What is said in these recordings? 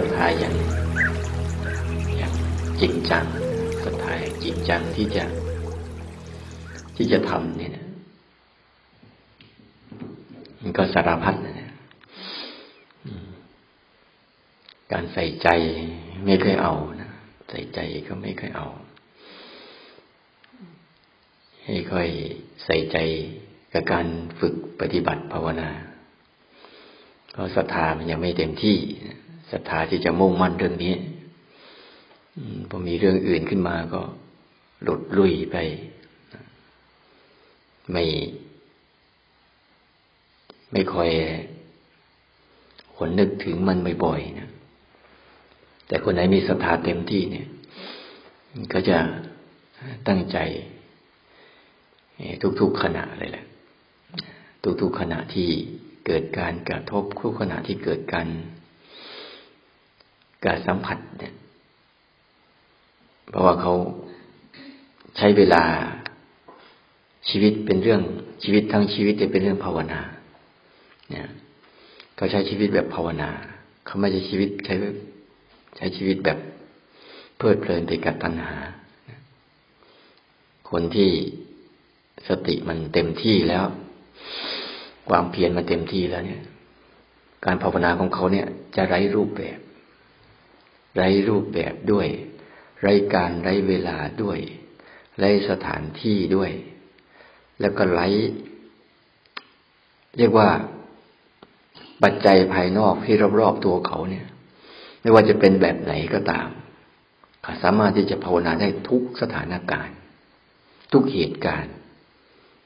ศรัทธาอย่างอย่างจริงจังศรัทธาอย่างจริงจังที่จะ ที่จะทำเนี่ยมันก็สารพัดนะการใส่ใจไม่เคยเอานะใส่ใจก็ไม่เคยเอา ให้ค่อยใส่ใจกับการฝึกปฏิบัติภาวนา เพราะศรัทธามันยังไม่เต็มที่ ศรัทธาที่จะมุ่งมั่นเรื่องนี้พอมีเรื่องอื่นขึ้นมาก็หลุดลุยไป ไม่ไม่คอยหนนึกถึงมันบ่อยๆนะแต่คนไหนมีศรัทธาเต็มที่เนี่ย ก็จะตั้งใจทุกๆขณะเลยแหละ ทุกๆขณะที่เกิดการกระทบทุกขณะที่เกิดการ การสัมผัสเนี่ย เพราะว่าเขาใช้เวลาชีวิตเป็นเรื่องชีวิตทั้งชีวิตจะเป็นเรื่องภาวนา เนี่ยเขาใช้ชีวิตแบบภาวนาเขาไม่ใช่ชีวิตใช้ใช้ชีวิตแบบเพลิดเพลินไปกับตัณหา คนที่สติมันเต็มที่แล้ว ความเพียรมันเต็มที่แล้วเนี่ย การภาวนาของเขาเนี่ย จะไร้รูปแบบ ไร้รูปแบบด้วย ไร้การไร้เวลาด้วย ไร้สถานที่ด้วย แล้วก็ไร้ เรียกว่าปัจจัยภายนอกที่รอบๆตัวเขาเนี่ย ไม่ว่าจะเป็นแบบไหนก็ตามาสามารถที่จะภาวนาได้ทุกสถานการณ์ ทุกเหตุการณ์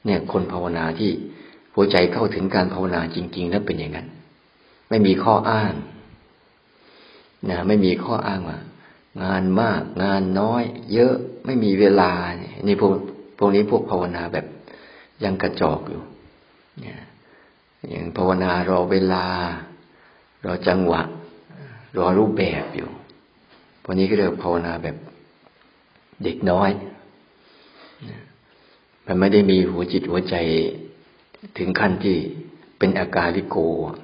เนี่ย คนภาวนาที่หัวใจเข้าถึงการภาวนาจริง ๆ แล้วเป็นอย่างนั้น ไม่มีข้ออ้าง นะไม่มีข้ออ้างว่างานมาก งานน้อย เยอะไม่มีเวลาเนี่ยนี่พวกพวกนี้พวกภาวนาแบบยังกระจอกอยู่เนี่ยอย่างภาวนารอเวลารอจังหวะ รอรูปแบบอยู่พวันนี้ก็เรียกภาวนาแบบเด็กน้อยมันไม่ได้มีหัวจิตหัวใจถึงขั้นที่เป็นอาการลิโกะ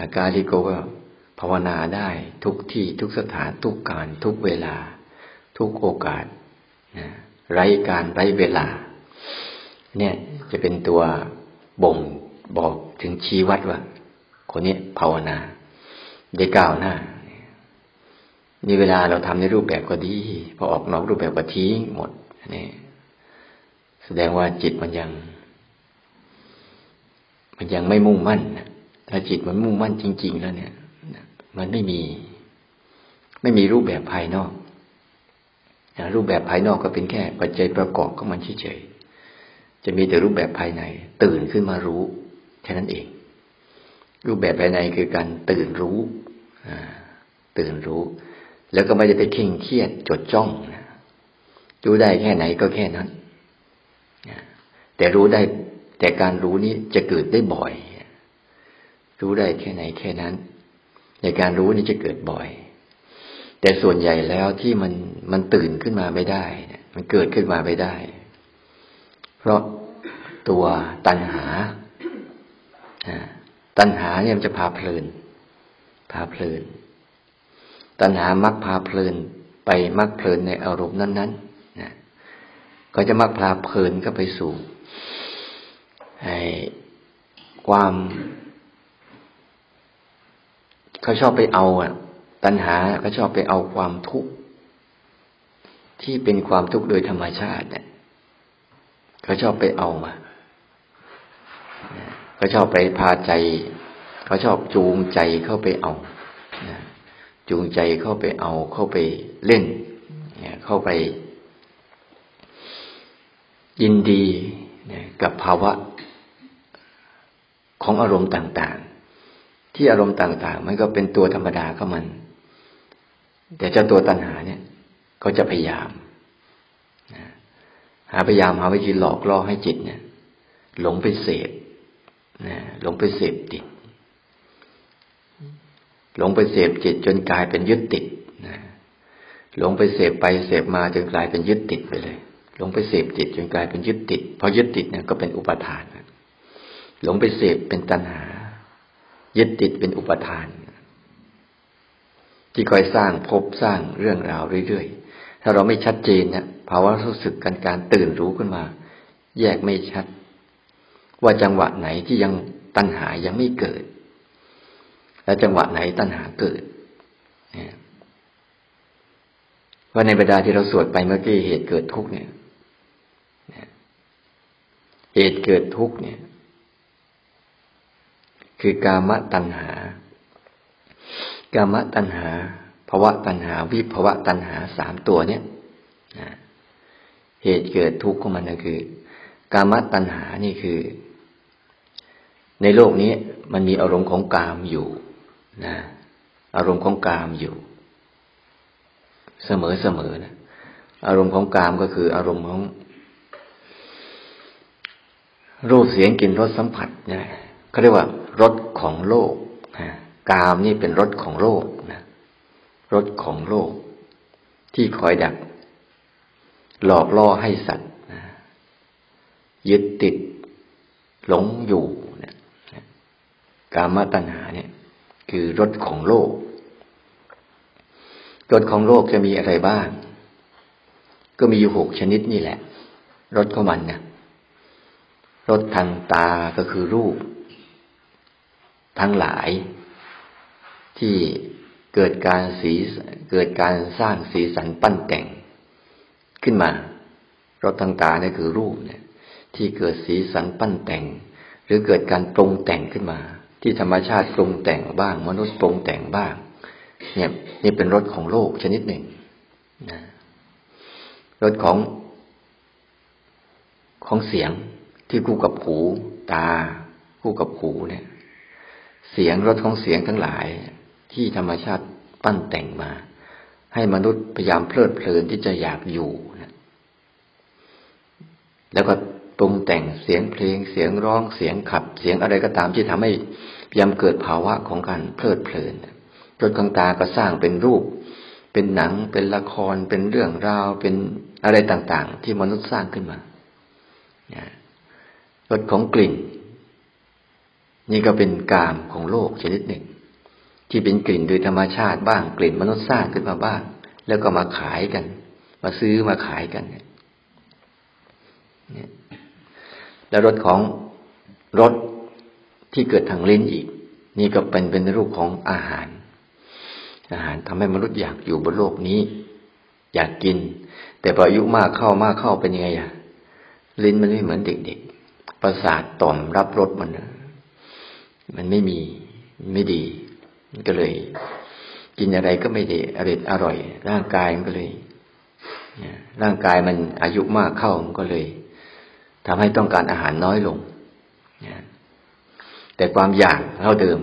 อาการลิโกก็ ภาวนาได้ทุกที่ทุกสถานทุกการทุกเวลา ทุกโอกาสไร้การไร้เวลา เนี่ยจะเป็นตัวบ่งบอกถึงชี้วัดว่า คนนี้ภาวนาได้ก้าวหน้านี่เวลาเราทำในรูปแบบก็ดี พอออกนอกรูปแบบก็ทิ้งหมดนี่แสดงว่าจิตมันยัง มันยังไม่มุ่งมั่นถ้าจิตมันมุ่งมั่นจริง ๆ แล้วเนี่ย มันไม่มี ไม่มีรูปแบบภายนอก รูปแบบภายนอกก็เป็นแค่ ปัจจัยประกอบก็มันเฉยๆจะมีแต่รูปแบบภายใน ตื่นขึ้นมารู้แค่นั้นเอง รูปแบบภายในคือการตื่นรู้ตื่นรู้ แล้วก็ไม่ได้ไปเข่งเครียดจดจ้องรู้ได้แค่ไหนก็แค่นั้นแต่รู้ได้แต่การรู้นี้จะเกิดได้บ่อย รู้ได้แค่ไหนแค่นั้น ในการรู้นี้จะเกิดบ่อย แต่ส่วนใหญ่แล้วที่มันมันตื่นขึ้นมาไม่ได้มันเกิดขึ้นมาไม่ได้ เพราะตัวตัณหาตัณหาเนี่ยมันจะพาเพลิน พาเพลิน ตัณหามักพาเพลินไปมักเพลินในอารมณ์นั้นๆนะก็จะมักพาเพลินก็ไปสู่ความ เขาชอบไปเอาอะ ตัณหาเขาชอบไปเอาความทุกข์ที่เป็นความทุกข์โดยธรรมชาติเนี่ยเขาชอบไปเอามาเขาชอบไปพาใจ เขาชอบจูงใจเข้าไปเอาจูงใจเข้าไปเอาเข้าไปเล่นเข้าไป ยินดีกับภาวะของอารมณ์ต่างๆ ที่อารมณ์ต่าง ๆ มันก็เป็นตัวธรรมดาของมัน แต่เจ้าตัวตัณหาเนี่ย ก็จะพยายามหาพยายามหาวิธีหลอกล่อให้จิตเนี่ย หลงไปเสพนะหลงไปเสพติด หลงไปเสพจิตจนกลายเป็นยึดติดนะหลงไปเสพไปเสพมาจนกลายเป็นยึดติดไปเลย หลงไปเสพจิตจนกลายเป็นยึดติดพอยึดติดเนี่ยก็เป็นอุปทานหลงไปเสพเป็นตัณหา ยึดติดเป็นอุปทาน ที่คอยสร้างพบสร้างเรื่องราวเรื่อยๆ ถ้าเราไม่ชัดเจนเนี่ยภาวะรู้สึกกันการตื่นรู้ขึ้นมา แยกไม่ชัด ว่าจังหวะไหนที่ยังตัณหายังไม่เกิด และจังหวะไหนตัณหาเกิดว่าในบรรดาที่เราสวดไปเมื่อกี้เหตุเกิดทุกเนี่ยเหตุเกิดทุกเนี่ย คือกามตัณหา กามตัณหาภาวะตัณหา วิภวะตัณหาสามตัวเนี่ยเหตุเกิดทุกข์ของมันก็คือ กามตัณหานี่คือ ในโลกนี้มันมีอารมณ์ของกามอยู่นะอารมณ์ของกามอยู่ เสมอเสมอนะอารมณ์ของกามก็คือ อารมณ์ของ รูปเสียงกลิ่นรสสัมผัสเนี่ยเขาเรียกว่า รสของโลกกามนี่เป็นรสของโลกนะรสของโลก ที่คอยดัก หลอกล่อให้สัตว์นะยึดติดหลงอยู่นะกามตัณหาเนี่ย คือรสของโลกรสของโลกจะมีอะไรบ้าง ก็มีอยู่หกชนิดนี่แหละรสของมันนะรสทางตาก็คือรูป ทั้งหลาย ที่เกิดการสีเกิดการสร้างสีสันปั้นแต่งขึ้นมารสทางตาเนี่ยคือรูปเนี่ย ที่เกิดสีสันปั้นแต่ง หรือเกิดการปรุงแต่งขึ้นมา ที่ธรรมชาติปรุงแต่งบ้าง มนุษย์ปรุงแต่งบ้าง เนี่ยนี่เป็นรสของโลกชนิดหนึ่งนะรสของของเสียงที่คู่กับหู ตา คู่กับหูเนี่ย เสียงรสของเสียงทั้งหลายที่ธรรมชาติปั้นแต่งมา ให้มนุษย์พยายามเพลิดเพลินที่จะอยากอยู่นะแล้วก็ปรุงแต่งเสียงเพลง เสียงร้องเสียงขับ เสียงอะไรก็ตามที่ทำให้พยายามเกิดภาวะของการเพลิดเพลินรถข้างตาก็สร้างเป็นรูป เป็นหนัง เป็นละคร เป็นเรื่องราว เป็นอะไรต่างๆ ที่มนุษย์สร้างขึ้นมารสของกลิ่น นี่ก็เป็นกามของโลกชนิดหนึ่ง ที่เป็นกลิ่นโดยธรรมชาติบ้างกลิ่นมนุษย์สร้างขึ้นมาบ้าง แล้วก็มาขายกัน มาซื้อมาขายกันเนี่ยแล้วรสของรสที่เกิดทางลิ้นอีก นี่ก็เป็นเป็นรูปของอาหาร อาหารทำให้มนุษย์อยากอยู่บนโลกนี้ อยากกิน แต่พออายุมากเข้ามากเข้าเป็นยังไงอะลิ้นมันไม่เหมือนเด็กๆประสาทต่อมรับรสมัน มันไม่มีไม่ดีก็เลย กินอะไรก็ไม่ได้อร่อยอร่อย ร่างกายมันก็เลยร่างกายมันอายุมากเข้ามันก็เลยทำให้ต้องการอาหารน้อยลงแต่ความอยากเท่าเดิม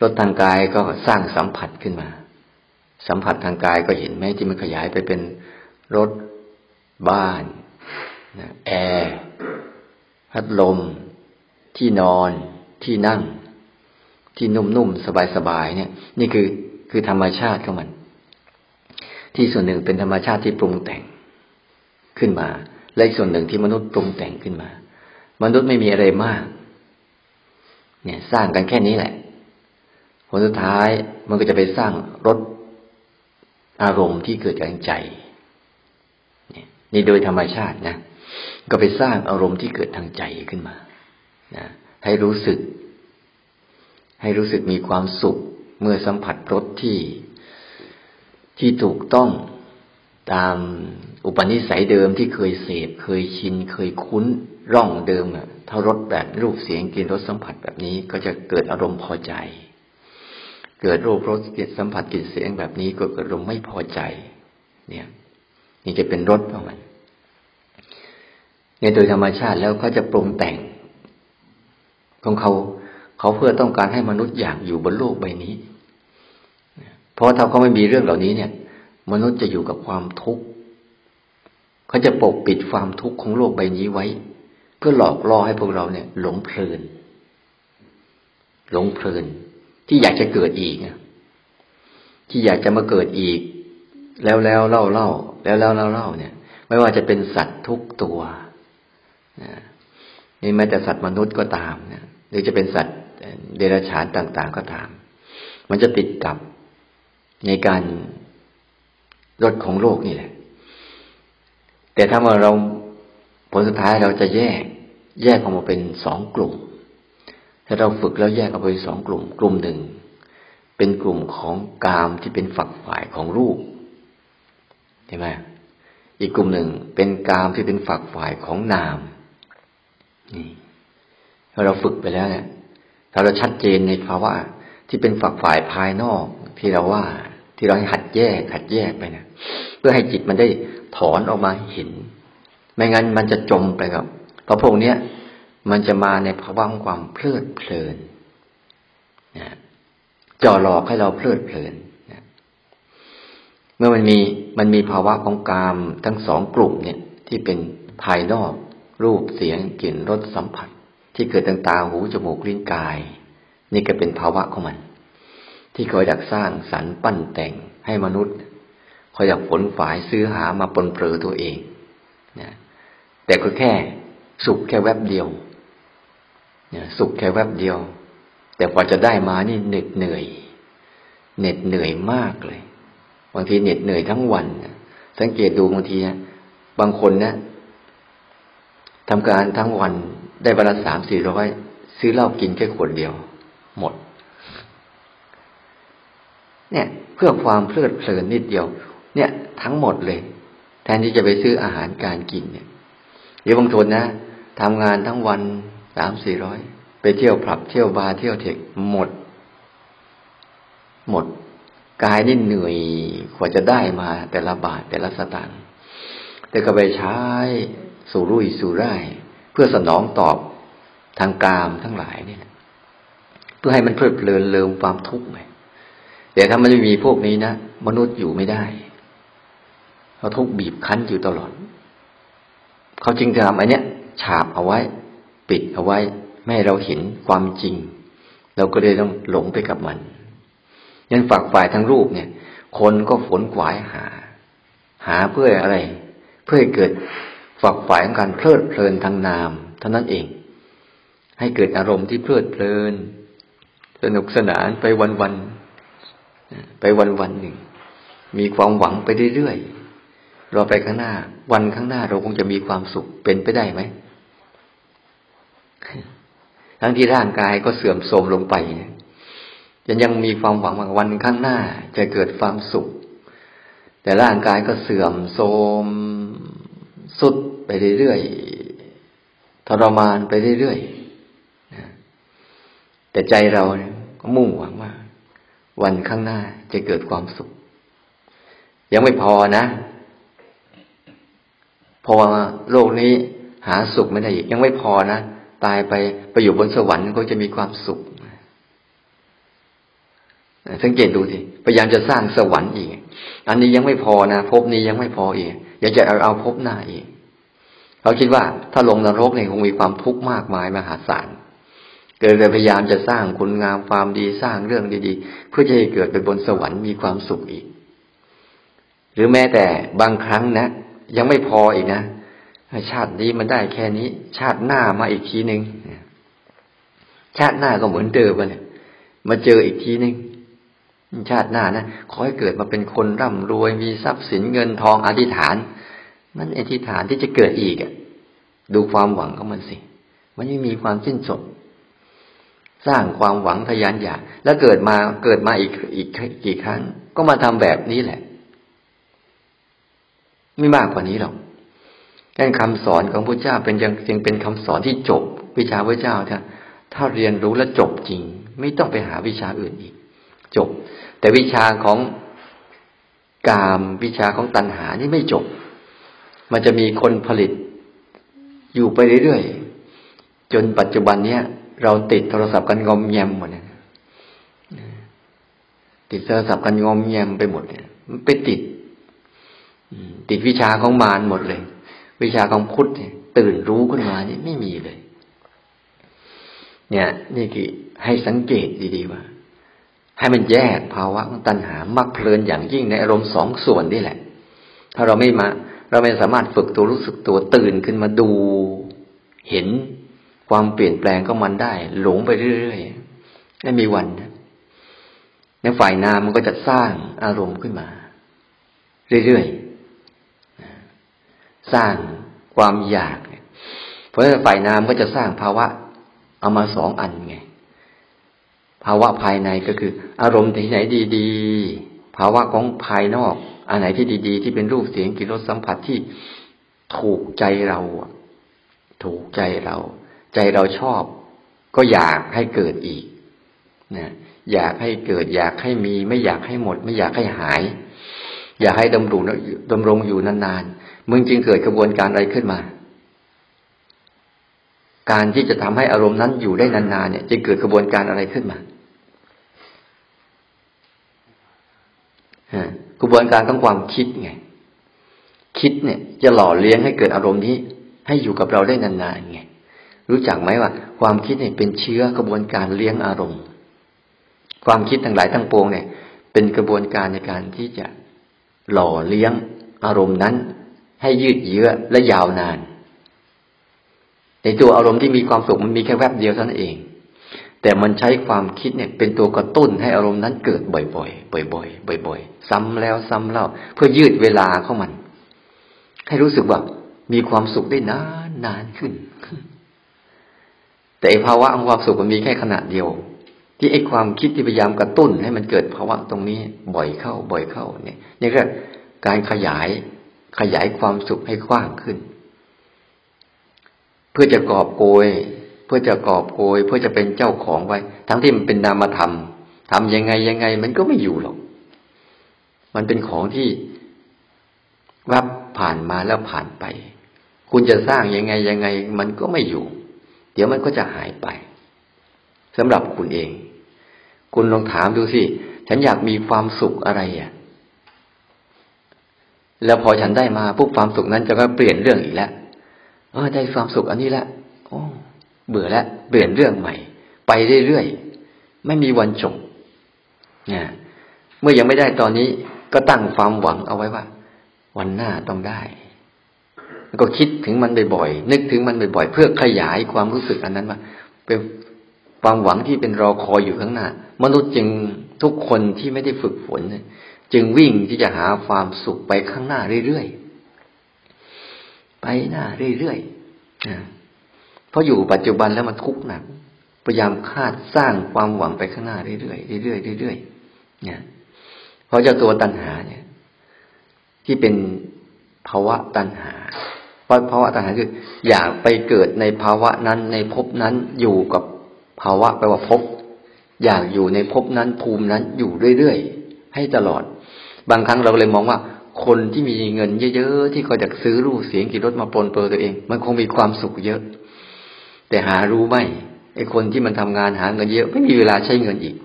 รสทางกายก็สร้างสัมผัสขึ้นมา สัมผัสทางกายก็เห็นไหมที่มันขยายไปเป็นรถบ้านแอร์พัดลม ที่นอนที่นั่ง ที่นุ่มๆสบายๆเนี่ย นี่คือคือธรรมชาติของมัน ที่ส่วนหนึ่งเป็นธรรมชาติที่ปรุงแต่งขึ้นมา และอีกส่วนหนึ่งที่มนุษย์ปรุงแต่งขึ้นมา มนุษย์ไม่มีอะไรมาก เนี่ย สร้างกันแค่นี้แหละผลสุดท้ายมันก็จะไปสร้างรสอารมณ์ที่เกิดจากใจนี่โดยธรรมชาตินะ ก็ไปสร้างอารมณ์ที่เกิดทางใจขึ้นมา นะให้รู้สึก ให้รู้สึกมีความสุข เมื่อสัมผัสรสที่ที่ถูกต้องตามอุปนิสัยเดิมที่เคยเสพ เคยชิน เคยคุ้นร่องเดิมอะถ้ารสแบบรูปเสียงกลิ่นรสสัมผัสแบบนี้ก็จะเกิดอารมณ์พอใจ เกิดรูปรสกลิ่นสัมผัสกลิ่นเสียงแบบนี้ก็เกิดอารมณ์ไม่พอใจ เนี่ย นี่จะเป็นรสของมันในโดยธรรมชาติแล้วเขาจะปรุงแต่ง ของเขา เขาเพื่อต้องการให้มนุษย์อยากอยู่บนโลกใบนี้ เพราะถ้าเขาไม่มีเรื่องเหล่านี้เนี่ย มนุษย์จะอยู่กับความทุกข์เขาจะปกปิดความทุกข์ของโลกใบนี้ไว้ เพื่อหลอกล่อให้พวกเราเนี่ย หลงเพลิน หลงเพลิน ที่อยากจะเกิดอีกที่อยากจะมาเกิดอีก แล้วแล้วเล่าเล่าแล้วแล้วเล่าเล่าเนี่ย ไม่ว่าจะเป็นสัตว์ทุกตัวนี่แม้แต่สัตว์มนุษย์ก็ตามเนี่ย หรือจะเป็นสัตว์เดรัจฉานต่าง ๆ ก็ตาม มันจะติดกับในการรถของโลกนี่แหละ แต่ถ้าว่าเราผลสุดท้ายเราจะแยก แยกออกมาเป็นสองกลุ่ม ถ้าเราฝึกแล้วแยกออกไปสองกลุ่ม กลุ่มหนึ่ง เป็นกลุ่มของกามที่เป็นฝักฝ่ายของรูปใช่ไหมอีกกลุ่มหนึ่งเป็นกามที่เป็นฝักฝ่ายของนามนี่ ถ้าเราฝึกไปแล้วเนี่ย ถ้าเราชัดเจนในภาวะที่เป็นฝักฝ่ายภายนอกที่เราว่าที่เราให้หัดแยกหัดแยกไปนะเพื่อให้จิตมันได้ถอนออกมาเห็น ไม่งั้นมันจะจมไปกับเพราะพวกเนี้ยมันจะมาในภาวะของความเพลิดเพลินนะจ่อหลอกให้เราเพลิดเพลินนะเมื่อมันมีมันมีภาวะของกามทั้งสองกลุ่มเนี่ย ที่เป็นภายนอก รูปเสียงกลิ่นรสสัมผัส ที่เกิดต่างตาหูจมูกลิ้นกาย นี่ก็เป็นภาวะของมัน ที่คอยดักสร้างสรรปั้นแต่งให้มนุษย์คอยอยากผลฝ่ายซื้อหามาปนเปื้อตัวเองนะแต่ก็แค่สุขแค่แวบเดียวนี่ยสุขแค่แวบเดียว แต่พอจะได้มานี่เหน็ดเหนื่อยเหน็ดเหนื่อยมากเลย บางทีเหน็ดเหนื่อยทั้งวันสังเกตดูบางทีนะบางคนนะทำการทั้งวัน ได้วันละสามสี่ร้อยซื้อเหล้ากินแค่ขวดเดียว หมด เนี่ย เพื่อความเพลิดเพลินนิดเดียว เนี่ย ทั้งหมดเลย แทนที่จะไปซื้ออาหารการกินเนี่ยเดี๋ยวบางคนนะทำงานทั้งวันสามสี่ร้อยไปเที่ยวผับเที่ยวบาร์เที่ยวเทคหมด หมดกายนี่เหนื่อยกว่าจะได้มา แต่ละบาทแต่ละสตางค์แต่ก็ไปใช้สู่รุ่ยสู่ไร่ เพื่อสนองตอบทางกามทั้งหลายเนี่ย เพื่อให้มันเพลิดเพลินเลิมความทุกข์ไงแต่ถ้ามันไม่มีพวกนี้นะมนุษย์อยู่ไม่ได้เขาทุกบีบคั้นอยู่ตลอด เขาจึงจะทำอันเนี้ย ฉาบเอาไว้ ปิดเอาไว้ ไม่ให้เราเห็นความจริง เราก็เลยต้องหลงไปกับมันยันฝักฝ่ายทั้งรูปเนี่ย คนก็ฝนขวายหา หาเพื่ออะไร เพื่อให้เกิด ฝักฝ่ายของการเพลิดเพลินทางนามเท่านั้นเอง ให้เกิดอารมณ์ที่เพลิดเพลิน สนุกสนานไปวันวันไปวันวันหนึ่ง มีความหวังไปเรื่อยๆรอไปข้างหน้า วันข้างหน้าเราคงจะมีความสุขเป็นไปได้ไหมทั้งที่ร่างกายก็เสื่อมโทรมลงไปยังยังมีความหวังว่าวันข้างหน้าจะเกิดความสุข แต่ร่างกายก็เสื่อมโทรมสุด ไปเรื่อยๆทรมานไปเรื่อยๆแต่ใจเราเนี่ยก็มุ่งหวังว่า วันข้างหน้าจะเกิดความสุข ยังไม่พอนะ พอโลกนี้หาสุขไม่ได้อีก ยังไม่พอนะ ตายไปไปอยู่บนสวรรค์ก็จะมีความสุขสังเกตดูสิพยายามจะสร้างสวรรค์อีก อันนี้ยังไม่พอนะภพนี้ยังไม่พออีกอยากจะเอาภพหน้าอีก เขาคิดว่าถ้าลงนรกเนี่ยคงมีความทุกข์มากมายมหาศาลเกิดเลยพยายามจะสร้างคุณงามความดีสร้างเรื่องดีๆ เพื่อจะให้เกิดเป็นบนสวรรค์มีความสุขอีก หรือแม้แต่บางครั้งนะ ยังไม่พออีกนะชาตินี้มันได้แค่นี้ ชาติหน้ามาอีกทีหนึ่งชาติหน้าก็เหมือนเดิมเนี่ยมาเจออีกทีหนึ่งชาติหน้านะขอให้เกิดมาเป็นคนร่ำรวยมีทรัพย์สินเงินทองอธิษฐาน มันอธิษฐานที่จะเกิดอีกอะ ดูความหวังของมันสิ มันไม่มีความสิ้นสุดสร้างความหวังทยานอยากแล้วเกิดมาเกิดมาอีกอีกกี่ครั้ง ก็มาทำแบบนี้แหละ ไม่มากกว่านี้หรอกนั่นคำสอนของพระเจ้าเป็นยังยังเป็นคำสอนที่จบ วิชาพระเจ้าถ้าถ้าเรียนรู้แล้วจบจริง ไม่ต้องไปหาวิชาอื่นอีก จบ แต่วิชาของกามวิชาของตัณหานี่ไม่จบ มันจะมีคนผลิตอยู่ไปเรื่อยๆ จนปัจจุบันเนี้ยเราติดโทรศัพท์กันงอมแยมหมดเนี่ยติดโทรศัพท์กันงอมแยมไปหมดเนี่ยมันไปติดติดวิชาของมารหมดเลย วิชาของพุทธเนี่ยตื่นรู้ขึ้นมาเนี่ยไม่มีเลย เนี่ย นี่คือให้สังเกตดีๆว่า ให้มันแยกภาวะของตัณหามักเพลินอย่างยิ่งในอารมณ์สองส่วนนี่แหละ ถ้าเราไม่มา เราไม่สามารถฝึกตัวรู้สึกตัวตื่นขึ้นมาดู เห็นความเปลี่ยนแปลงก็มันได้ หลงไปเรื่อยๆไม่มีวันนในฝ่ายนามมันก็จะสร้างอารมณ์ขึ้นมา เรื่อยๆสร้างความอยากเพราะฉะนั้นฝ่ายนามก็จะสร้างภาวะเอามาสองอันไง ภาวะภายในก็คือ อารมณ์ที่ไหนดี ๆ ภาวะของภายนอก อันไหนที่ดี ๆ ที่เป็นรูปเสียงกลิ่นรสสัมผัสที่ถูกใจเราถูกใจเรา ใจเราชอบ ก็อยากให้เกิดอีกนะอยากให้เกิด อยากให้มี ไม่อยากให้หมด ไม่อยากให้หาย อยากให้ดำรงดำรงอยู่นานๆมึงจึงเกิดกระบวนการอะไรขึ้นมา การที่จะทำให้อารมณ์นั้นอยู่ได้นานๆเนี่ย จะเกิดกระบวนการอะไรขึ้นมา กระบวนการของความคิดไง คิดเนี่ย จะหล่อเลี้ยงให้เกิดอารมณ์นี้ ให้อยู่กับเราได้นานๆไงรู้จักไหมว่า ความคิดเนี่ยเป็นเชื้อกระบวนการเลี้ยงอารมณ์ ความคิดทั้งหลายทั้งปวงเนี่ย เป็นกระบวนการในการที่จะหล่อเลี้ยงอารมณ์นั้น ให้ยืดเยื้อและยาวนาน ในตัวอารมณ์ที่มีความสุขมันมีแค่แวบเดียวเท่านั้นเอง แต่มันใช้ความคิดเนี่ยเป็นตัวกระตุ้นให้อารมณ์นั้นเกิดบ่อยๆ บ่อยๆ บ่อยๆ ซ้ำแล้วซ้ำเล่า เพื่อยืดเวลาเข้ามัน ให้รู้สึกว่ามีความสุขได้นานนานขึ้น แต่ภาวะของความสุขมันมีแค่ขณะเดียว ที่ไอ้ความคิดที่พยายามกระตุ้น ให้มันเกิดภาวะตรงนี้ บ่อยเข้า บ่อยเข้า เนี่ยนี่ก็การขยายขยายความสุขให้กว้างขึ้น เพื่อจะกอบโกย พื่อจะกอบโกยเพื่อจะเป็นเจ้าของไว้ ทั้งที่มันเป็นนามธรรมทำยังไงยังไง มันก็ไม่อยู่หรอก มันเป็นของที่วับผ่านมาแล้วผ่านไป คุณจะสร้างยังไงยังไง มันก็ไม่อยู่ เดี๋ยวมันก็จะหายไปสำหรับคุณเอง คุณลองถามดูสิ ฉันอยากมีความสุขอะไรอะ แล้วพอฉันได้มาปุ๊บความสุขนั้นจะก็เปลี่ยนเรื่องอีกแล้วเออได้ความสุขอันนี้แล้ว เบื่อแล้วเปลี่ยนเรื่องใหม่ ไปเรื่อยๆไม่มีวันจบเนี่ยเมื่อยังไม่ได้ตอนนี้ก็ตั้งความหวังเอาไว้ว่า วันหน้าต้องได้ก็คิดถึงมันบ่อยๆนึกถึงมันบ่อยๆเพื่อขยายความรู้สึกอันนั้นว่าเป็นความหวังที่เป็นรอคอยอยู่ข้างหน้า มนุษย์จึงทุกคนที่ไม่ได้ฝึกฝนจึงวิ่งที่จะหาความสุขไปข้างหน้าเรื่อยๆไปหน้าเรื่อยๆ เพราะอยู่ปัจจุบันแล้วมันทุกข์หนักพยายามคาดสร้างความหวังไปข้างหน้าเรื่อยๆเรื่อยๆเรื่อยๆเนี่ยเพราะเจ้าตัวตัณหาเนี่ย ที่เป็นภาวะตัณหาเพราะภาวะตัณหาคือ อยากไปเกิดในภาวะนั้นในภพนั้นอยู่กับภาวะแปลว่าภพอยากอยู่ในภพนั้นภูมินั้นอยู่เรื่อยๆให้ตลอด บางครั้งเราเลยมองว่า คนที่มีเงินเยอะๆที่เขาจะซื้อรูปเสียงกี่รถมาปนเปื้อตัวเอง มันคงมีความสุขเยอะ แต่หารู้ไหมไอคนที่มันทำงานหาเงินเยอะ ไม่มีเวลาใช้เงินอีก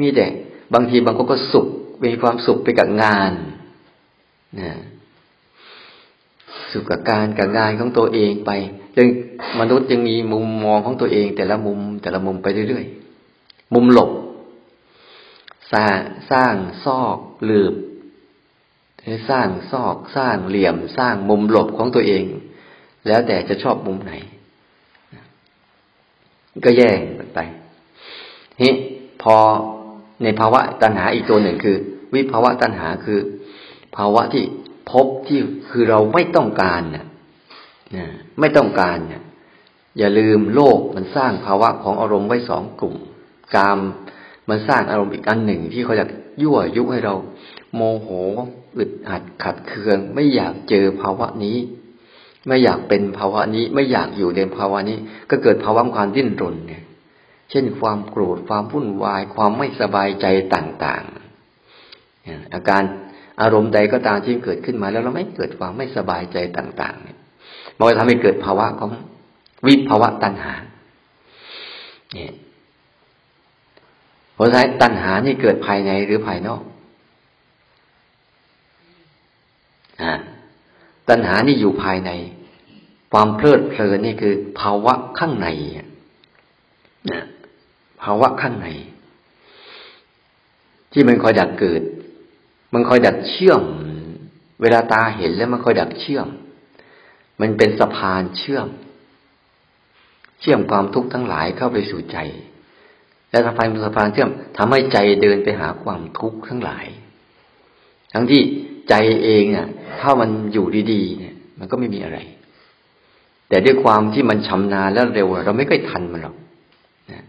มีแต่บางทีบางคนก็สุขมีความสุขไปกับงานนะสุขกับการกับงานของตัวเองไปจึงมนุษย์ยังมีมุมมองของตัวเอง แต่ละมุมแต่ละมุมไปเรื่อยๆมุมหลบสร้างสร้างซอกหลืบสร้างซอกสร้างเหลี่ยมสร้างมุมหลบของตัวเอง แล้วแต่จะชอบมุมไหน ก็แย่งกันไปเฮ้พอในภาวะตัณหาอีกตัวหนึ่งคือ วิภาวะตัณหาคือ ภาวะที่พบที่คือเราไม่ต้องการเนี่ยไม่ต้องการเนี่ยอย่าลืมโลกมันสร้างภาวะของอารมณ์ไว้สองกลุ่ม กามมันสร้างอารมณ์อีกอันหนึ่งที่เขาอยากยั่วยุให้เรา โมโหอึดอัดขัดเคือง ไม่อยากเจอภาวะนี้ ไม่อยากเป็นภาวะนี้ไม่อยากอยู่ในภาวะนี้ ก็เกิดภาวะความดิ้นรนเนี่ย เช่นความโกรธความวุ่นวาย ความไม่สบายใจต่างๆ อาการอารมณ์ใดก็ตามที่เกิดขึ้นมาแล้วเราไม่เกิดความไม่สบายใจต่าง ๆ เนี่ยมันจะทำให้เกิดภาวะของวิภาวะตัณหาเนี่ยเพราะฉะนั้นตัณหานี่เกิดภายในหรือภายนอกอ่าตัณหานี่อยู่ภายใน ความเพลิดเพลินนี่คือ ภาวะข้างในนะภาวะข้างใน ที่มันคอยดักเกิด มันคอยดักเชื่อม เวลาตาเห็นแล้วมันคอยดักเชื่อม มันเป็นสะพานเชื่อม เชื่อมความทุกข์ทั้งหลายเข้าไปสู่ใจ และสะพานเป็นสะพานเชื่อมทำให้ใจเดินไปหาความทุกข์ทั้งหลาย ทั้งที่ใจเองเนี่ยถ้ามันอยู่ดีๆเนี่ย มันก็ไม่มีอะไร แต่ด้วยความที่มันชำนาญแล้วเร็ว เราไม่ค่อยทันมันหรอกนะ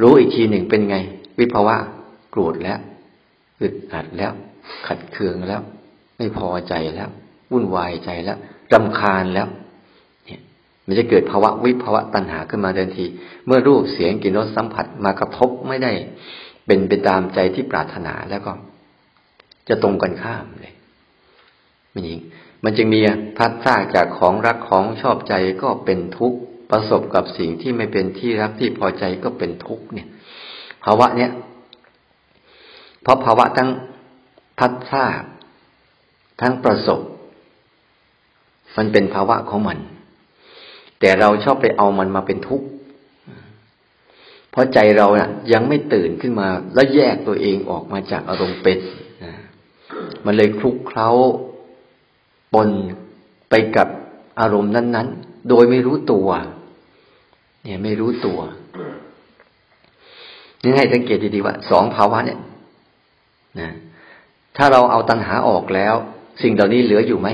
รู้อีกทีหนึ่งเป็นไง วิภาวะโกรธแล้วอึดอัดแล้ว ขัดเคืองแล้ว ไม่พอใจแล้ววุ่นวายใจแล้วรำคาญแล้ว เนี่ยมันจะเกิดภาวะวิภาวะตัณหาขึ้นมาเดินที เมื่อรูปเสียงกลิ่นรสสัมผัสมากระทบไม่ได้ เป็นไปตามใจที่ปรารถนาแล้วก็ จะตรงกันข้ามเลยมันยิง มันจึงมีพัดซากจากของรักของชอบใจก็เป็นทุกข์ประสบกับสิ่งที่ไม่เป็นที่รักที่พอใจก็เป็นทุกข์เนี่ย ภาวะเนี้ยเพราะภาวะทั้งพัดซากทั้งประสบ มันเป็นภาวะของมัน แต่เราชอบไปเอามันมาเป็นทุกข์เพราะใจเราเนะ่ะ ยังไม่ตื่นขึ้นมา แล้วแยกตัวเองออกมาจากอารมณ์เป็นมันเลยคลุกเคล้า ปนไปกับอารมณ์นั้น ๆ โดยไม่รู้ตัว เนี่ยไม่รู้ตัวนี่ให้สังเกตดีๆว่าสองภาวะเนี่ยนะถ้าเราเอาตัณหาออกแล้ว สิ่งเหล่านี้เหลืออยู่ไหม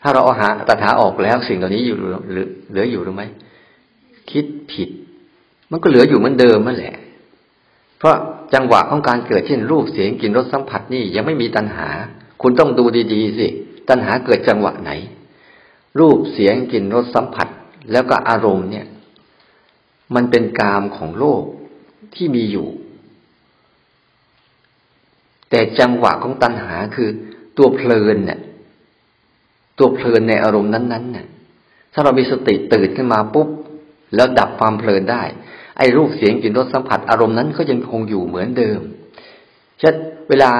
ถ้าเราเอาหาตัณหาออกแล้ว สิ่งเหล่านี้อยู่เหลืออยู่หรือไม่ คิดผิด มันก็เหลืออยู่เหมือนเดิมนั่นแหละ เพราะจังหวะของการเกิดเช่นรูปเสียงกลิ่นรสสัมผัสนี่ยังไม่มีตัณหา คุณต้องดูดีๆสิตัณหาเกิดจังหวะไหน รูปเสียงกลิ่นรสสัมผัส แล้วก็อารมณ์เนี่ย มันเป็นกามของโลกที่มีอยู่ แต่จังหวะของตัณหาคือตัวเพลินเนี่ยตัวเพลินในอารมณ์นั้นๆเนี่ยถ้าเรามีสติตื่นขึ้นมาปุ๊บ แล้วดับความเพลินได้ ไอ้รูปเสียงกลิ่นรสสัมผัสอารมณ์นั้นก็ยังคงอยู่เหมือนเดิมเช่นเวลา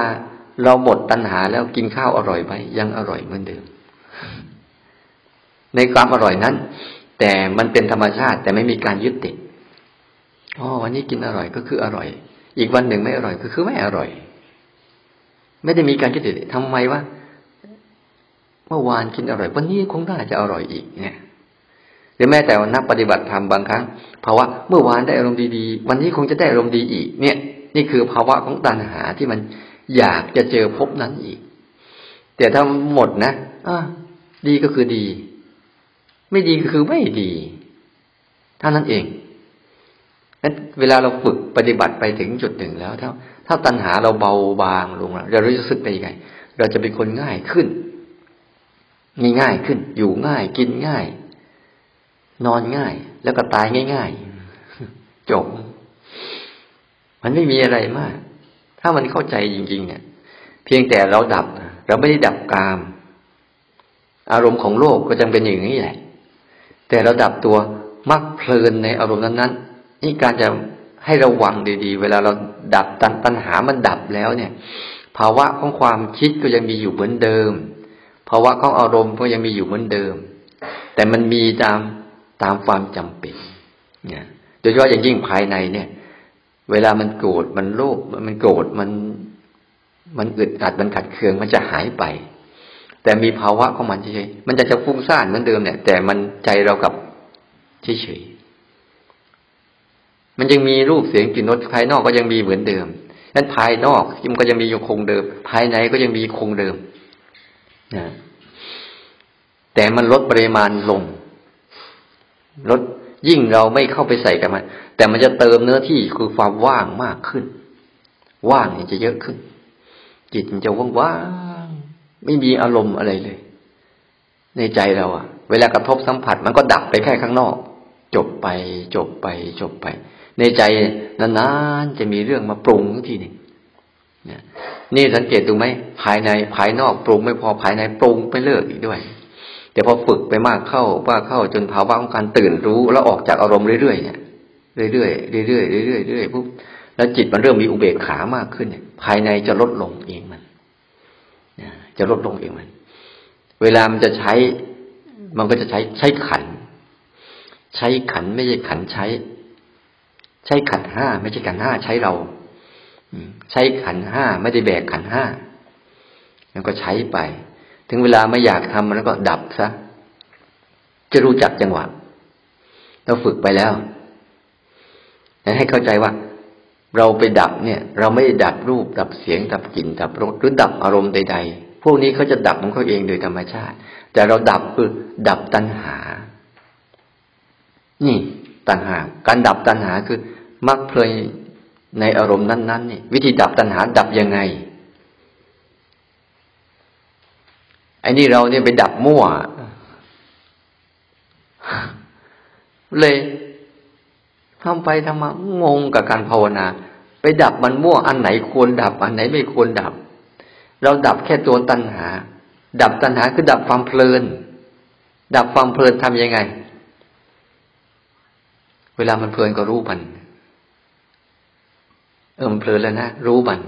เราหมดตัณหาแล้วกินข้าวอร่อยไหมยังอร่อยเหมือนเดิม ในความอร่อยนั้น แต่มันเป็นธรรมชาติ แต่ไม่มีการยึดติดอ๋อวันนี้กินอร่อยก็คืออร่อย อีกวันหนึ่งไม่อร่อยก็คือไม่อร่อย ไม่ได้มีการยึดติดทำไมวะเมื่อวานกินอร่อย วันนี้คงน่าจะอร่อยอีกเนี่ย หรือแม้แต่นักปฏิบัติธรรมบางครั้งภาวะเมื่อวานได้อารมณ์ดีๆ วันนี้คงจะได้อารมณ์ดีอีก เนี่ย นี่คือภาวะของตัณหาที่มันอยากจะเจอพบนั้นอีก แต่ถ้าหมดนะอะดีก็คือดี ไม่ดีก็คือไม่ดีเท่านั้นเองนั้นเวลาเราฝึกปฏิบัติไปถึงจุดหนึ่งแล้ว ถ้า ถ้าตัณหาเราเบาบางลงเรารู้สึกได้ยังไง เราจะเป็นคนง่ายขึ้น มีง่ายขึ้น อยู่ง่าย กินง่าย นอนง่าย แล้วก็ตายง่าย ๆ จบ มันไม่มีอะไรมาก ถ้ามันเข้าใจจริง ๆ เนี่ย เพียงแต่เราดับ เราไม่ได้ดับกาม อารมณ์ของโลกก็จำเป็นอย่างนี้แหละ แต่เราดับตัวมักเพลินในอารมณ์นั้นๆนี่การจะให้ระวังดีๆ เวลาเราดับตันตัณหามันดับแล้วเนี่ย ภาวะของความคิดก็ยังมีอยู่เหมือนเดิม ภาวะของอารมณ์ก็ยังมีอยู่เหมือนเดิม แต่มันมีตาม ตามความจำเป็นเนี่ยโดยเฉพาะอย่างยิ่งภายในเนี่ย เวลามันโกรธมันโลภมันโกรธมัน มันอึดอัดมันขัดเคืองมันจะหายไป แต่มีภาวะของมันเฉยๆมันจะจะฟุ้งซ่านเหมือนเดิมเนี่ย แต่มันใจเรากับเฉยๆมันยังมีรูปเสียงกลิ่นรสภายนอกก็ยังมีเหมือนเดิมนั้นภายนอกมันก็ยังมีอยู่คงเดิม ภายในก็ยังมีคงเดิมนะแต่มันลดปริมาณลง ลดยิ่งเราไม่เข้าไปใส่กับมัน แต่มันจะเติมเนื้อที่คือความว่างมากขึ้น ว่างจะเยอะขึ้น จิตมันจะว่างๆไม่มีอารมณ์อะไรเลย ในใจเราอะเวลากระทบสัมผัสมันก็ดับไปแค่ข้างนอก จบไปจบไปจบไป ในใจนานๆจะมีเรื่องมาปรุงทีหนึ่งนี่สังเกตดูไหมภายในภายนอกปรุงไม่พอภายในปรุงไปเลิกอีกด้วย แต่พอฝึกไปมากเข้ามาเข้าจนภาวะของการตื่นรู้แล้วออกจากอารมณ์เรื่อยๆเนี่ยเรื่อยๆเรื่อยๆเรื่อยๆเรื่อยๆปุ๊บแล้วจิตมันเริ่มมีอุเบกขามากขึ้นเนี่ย ภายในจะลดลงเองมันจะลดลงเองมัน เวลามันจะใช้ มันก็จะใช้ใช้ขัน ใช้ขันไม่ใช่ขันใช้ ใช้ขันห้าไม่ใช่ขันห้าใช้เราใช้ขันห้าไม่ได้แบกขันห้าแล้วก็ใช้ไป ถึงเวลาไม่อยากทำมันก็ดับซะจะรู้จักจังหวะเราฝึกไปแล้วให้เข้าใจว่า เราไปดับเนี่ย เราไม่ได้ดับรูป ดับเสียง ดับกลิ่นดับรสหรือดับอารมณ์ใด ๆ พวกนี้เขาจะดับของเขาเองโดยธรรมชาติ แต่เราดับคือดับตัณหา นี่ตัณหา การดับตัณหาคือมักเพลยในอารมณ์นั้นๆนี่วิธีดับตัณหาดับยังไง ไอ้นี่เราเนี่ยไปดับมั่ว เลยทำไปทำมางงกับการภาวนา ไปดับมันมั่วอันไหนควรดับ อันไหนไม่ควรดับ เราดับแค่ตัวตัณหา ดับตัณหาคือดับความเพลิน ดับความเพลินทำยังไง เวลามันเพลินก็รู้มันเออมันเพลินแล้วนะรู้มัน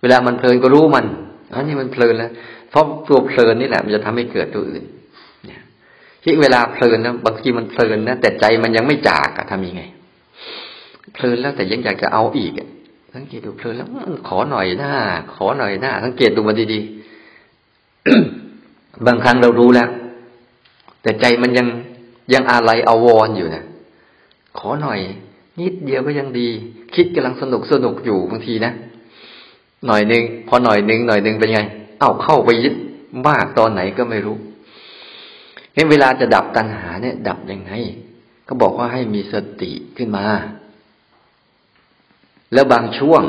เวลามันเพลินก็รู้มัน อันนี้มันเพลินแล้วเพราะตัวเพลินนี่แหละ มันจะทำให้เกิดตัวอื่น เนี่ยที่เวลาเพลินนะบางทีมันเพลินนะแต่ใจมันยังไม่จากอะทำยังไง เพลินแล้วแต่ยังอยากจะเอาอีกสังเกตดูเพลินแล้วขอหน่อยหน้า ขอหน่อยหน้าสังเกตดูมันดีๆบางครั้งเรารู้แล้ว แต่ใจมันยังยังอะไรเอาวอนอยู่นะขอหน่อย นิดเดียวก็ยังดี คิดกำลังสนุกสนุกอยู่บางทีนะ หน่อยหนึ่งพอหน่อยหนึ่งหน่อยหนึ่งเป็นไง เอ้าเข้าไปยึดมากตอนไหนก็ไม่รู้เห็นเวลาจะดับตัณหาเนี่ย ดับยังไงก็บอกว่าให้มีสติขึ้นมา แล้วบางช่วง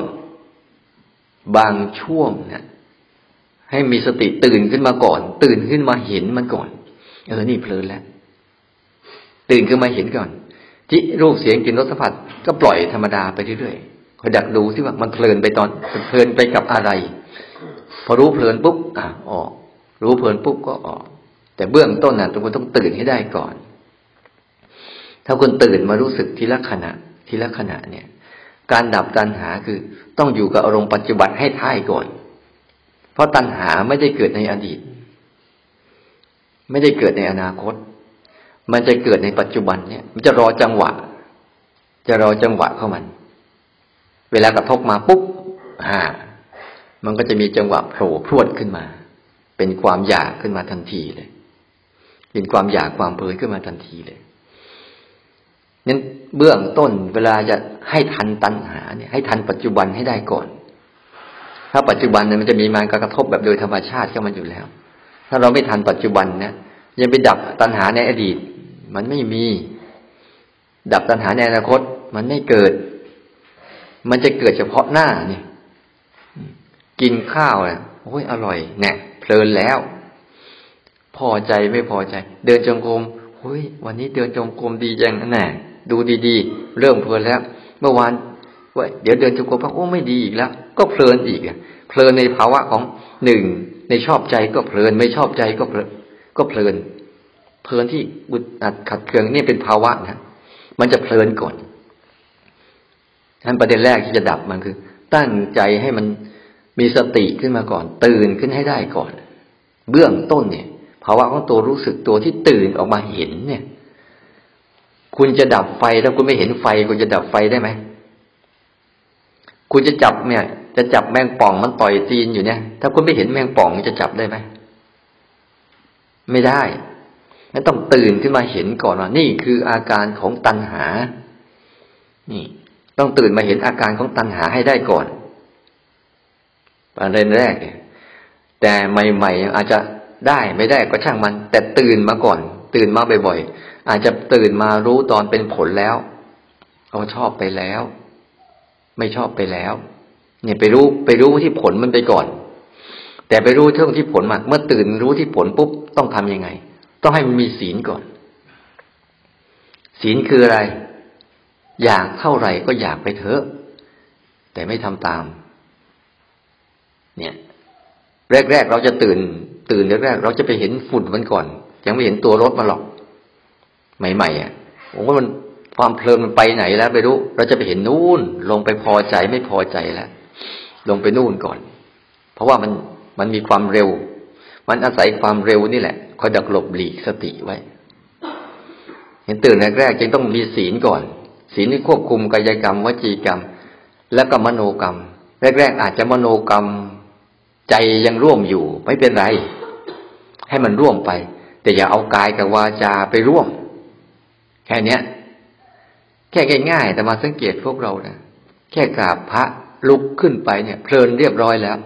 บางช่วงเนี่ยให้มีสติตื่นขึ้นมาก่อน ตื่นขึ้นมาเห็นมันก่อน เออนี่เพลินแล้ว ตื่นขึ้นมาเห็นก่อนจิรูปเสียงกลิ่นรสสัมผัสก็ปล่อยธรรมดาไปเรื่อยๆ คอยดักดูซิว่ามันเพลินไปตอนเพลินไปกับอะไร พอรู้เพลินปุ๊บอะออก รู้เพลินปุ๊บก็ออก แต่เบื้องต้นน่ะทุกคนต้องตื่นให้ได้ก่อน ถ้าคนตื่นมารู้สึกทีละขณะ ทีละขณะเนี่ย การดับตัณหาคือต้องอยู่กับอารมณ์ปัจจุบันให้ท่ายก่อน เพราะตัณหาไม่ได้เกิดในอดีต ไม่ได้เกิดในอนาคต มันจะเกิดในปัจจุบันเนี่ย มันจะรอจังหวะ จะรอจังหวะเข้ามัน เวลากระทบมาปุ๊บอ่า มันก็จะมีจังหวะโผล่พรวดขึ้นมา เป็นความอยากขึ้นมาทันทีเลย เป็นความอยากความเพลินขึ้นมาทันทีเลยนั้นเบื้องต้นเวลาจะให้ทันตัณหาเนี่ย ให้ทันปัจจุบันให้ได้ก่อน ถ้าปัจจุบันเนี่ยมันจะมีมันกระทบแบบโดยธรรมชาติเข้ามาอยู่แล้ว ถ้าเราไม่ทันปัจจุบันเนี่ยยังไปดับตัณหาในอดีต มันไม่มี ดับตัณหาในอนาคต มันไม่เกิด มันจะเกิดเฉพาะหน้าเนี่ยกินข้าวอะโอ้ยอร่อยเนี่ยเพลินแล้ว พอใจไม่พอใจ เดินจงกรมเฮ้ยวันนี้เดินจงกรมดีจังแน่ดูดีๆ เริ่มเพลินแล้ว เมื่อวานว่าเดี๋ยวเดินจงกรมโอ้ไม่ดีอีกแล้ว ก็เพลินอีกเพลินในภาวะของหนึ่งในชอบใจก็เพลิน ไม่ชอบใจก็เพลินก็เพลิน เพลินที่บุดอัดขัดเคืองนี่เป็นภาวะนะมันจะเพลินก่อน นั้นประเด็นแรกที่จะดับมันคือ ตั้งใจให้มันมีสติขึ้นมาก่อน ตื่นขึ้นให้ได้ก่อน เบื้องต้นเนี่ยภาวะของตัวรู้สึกตัวที่ตื่นออกมาเห็นเนี่ย คุณจะดับไฟถ้าคุณไม่เห็นไฟ คุณจะดับไฟได้ไหมคุณจะจับเนี่ย จะจับแมงป่องมันต่อยจีนอยู่เนี่ย ถ้าคุณไม่เห็นแมงป่องจะจับได้ไหมไม่ได้นั้นต้องตื่นขึ้นมาเห็นก่อนว่านี่คืออาการของตัณหา นี่ ต้องตื่นมาเห็นอาการของตัณหาให้ได้ก่อนประเด็นแรกแต่ใหม่ ๆ อาจจะได้ไม่ได้ก็ช่างมัน แต่ตื่นมาก่อน ตื่นมาบ่อยๆ อาจจะตื่นมารู้ตอนเป็นผลแล้วเอาชอบไปแล้ว ไม่ชอบไปแล้ว เนี่ยไปรู้ไปรู้ที่ผลมันไปก่อน แต่ไปรู้เท่งที่ผลมาเมื่อตื่นรู้ที่ผลปุ๊บต้องทํำยังไง ต้องให้มันมีศีลก่อน ศีลคืออะไร อยากเท่าไหร่ก็อยากไปเถอะ แต่ไม่ทำตาม เนี่ย แรกๆเราจะตื่น ตื่นแรกๆเราจะไปเห็นฝุ่นมันก่อน ยังไม่เห็นตัวรถมาหรอก ใหม่ๆอะผมว่ามันความเพลินมันไปไหนแล้วไม่รู้ เราจะไปเห็นนู่น ลงไปพอใจไม่พอใจแล้วลงไปนู่นก่อน เพราะว่ามันมันมีความเร็ว มันอาศัยความเร็วนี่แหละคอยดักหลบหลีกสติไว้ เห็นตื่นแรกๆจึงต้องมีศีลก่อน ศีลที่ควบคุมกายกรรม วจีกรรม และก็มโนกรรม แรก ๆ อาจจะมโนกรรม ใจยังร่วมอยู่ ไม่เป็นไร ให้มันร่วมไป แต่อย่าเอากายกับวาจาไปร่วม แค่เนี้ย แค่ง่ายๆแต่มาสังเกตพวกเรานะแค่กราบพระลุกขึ้นไปเนี่ย เพลินเรียบร้อยแล้ว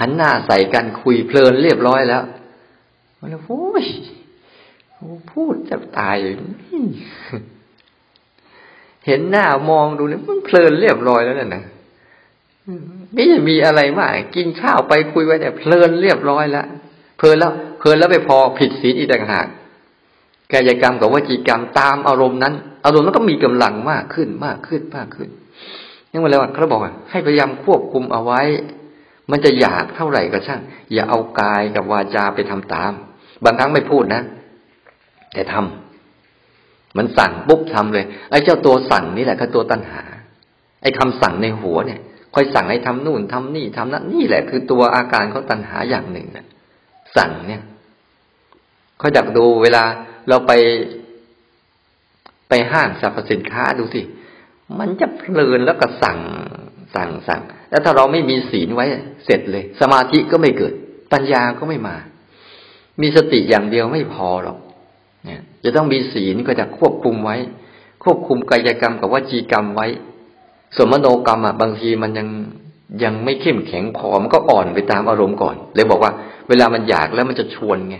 หันหน้าใส่กันคุยเพลินเรียบร้อยแล้วมันโอ้ยพูดจะตาย เห็นหน้ามองดูเนี่ยมันเพลินเรียบร้อยแล้วนั่นนะไม่มีอะไรมากกินข้าวไปคุยไปแต่เพลินเรียบร้อยแล้วเพลินแล้วเพลินแล้วไปพอผิดศีลอีกต่างหากกายกรรมกับวจีกรรมตามอารมณ์นั้น อารมณ์นั้นก็มีกำลังมากขึ้นมากขึ้นมากขึ้นนี่มันแล้วเขาบอกว่าให้พยายามควบคุมเอาไว้ มันจะอยากเท่าไหร่ก็ช่าง อย่าเอากายกับวาจาไปทำตาม บางครั้งไม่พูดนะ แต่ทำ มันสั่งปุ๊บทำเลย ไอ้เจ้าตัวสั่งนี่แหละคือตัวตัณหา ไอ้คำสั่งในหัวเนี่ยคอยสั่งให้ทำนู่นทำนี่ทำนั้นนี่แหละคือตัวอาการเขาตัณหาอย่างหนึ่งนะสั่งเนี่ยเขาอยากดูเวลาเราไปไปห้างสรรพสินค้าดูสิ มันจะเพลินแล้วก็สั่งสั่งสั่ง แล้วถ้าเราไม่มีศีลไว้เสร็จเลย สมาธิก็ไม่เกิด ปัญญาก็ไม่มา มีสติอย่างเดียวไม่พอหรอก จะต้องมีศีลก็จะควบคุมไว้ ควบคุมกายกรรมกับวจีกรรมไว้ ส่วนมโนกรรมอะบางทีมันยังยังไม่เข้มแข็งพอมันก็อ่อนไปตามอารมณ์ก่อน เลยบอกว่า เวลามันอยากแล้วมันจะชวนไง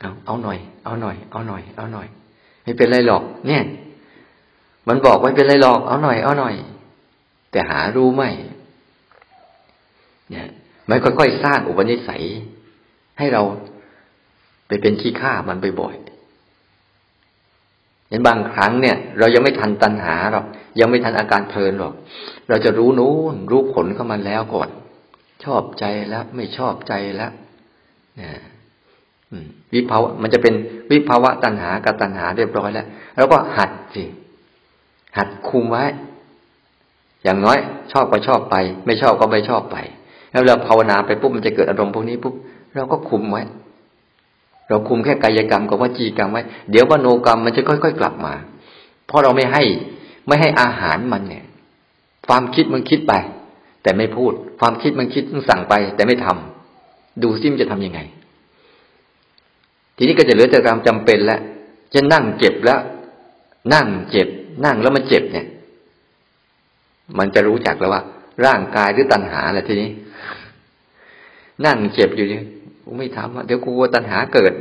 เอาเอาหน่อย เอาหน่อย เอาหน่อย เอาหน่อย ไม่เป็นไรหรอก เนี่ย มันบอกไม่เป็นไรหรอก เอาหน่อย เอาหน่อย แต่หารู้ไหมเนี่ยมันค่อยๆสร้างอุปนิสัย ให้เราไปเป็นขี้ข้ามันบ่อย เห็นบางครั้งเนี่ย เรายังไม่ทันตัณหาหรอกยังไม่ทันอาการเพลินหรอก เราจะรู้นู้นรู้ผลเข้ามาแล้วก่อน ชอบใจแล้ว ไม่ชอบใจแล้วนี่ยวิภาวะมันจะเป็นวิภาวะตัณหากับตัณหาเรียบร้อยแล้วแล้วก็หัดสิหัดคุมไว้ อย่างน้อย ชอบก็ชอบไป ไม่ชอบก็ไม่ชอบไป แล้วเราภาวนาไปปุ๊บมันจะเกิดอารมณ์พวกนี้ปุ๊บเราก็คุมไว้ เราคุมแค่กายกรรมกับวจีกรรมไว้ เดี๋ยววโนกรรมมันจะค่อยๆกลับมา เพราะเราไม่ให้ไม่ให้อาหารมันเนี่ย ความคิดมันคิดไป แต่ไม่พูด ความคิดมันคิดมันสั่งไป แต่ไม่ทำดูซิมจะทํำยังไง ทีนี้ก็จะเหลือแต่ความจำเป็นแล้วจะนั่งเจ็บแล้ว นั่งเจ็บ นั่งแล้วมันเจ็บเนี่ย มันจะรู้จักแล้วว่า ร่างกายหรือตัณหาแหละทีนี้ นั่งเจ็บอยู่นี่ กูไม่ทำเดี๋ยวกูกลัวตัณหาเกิด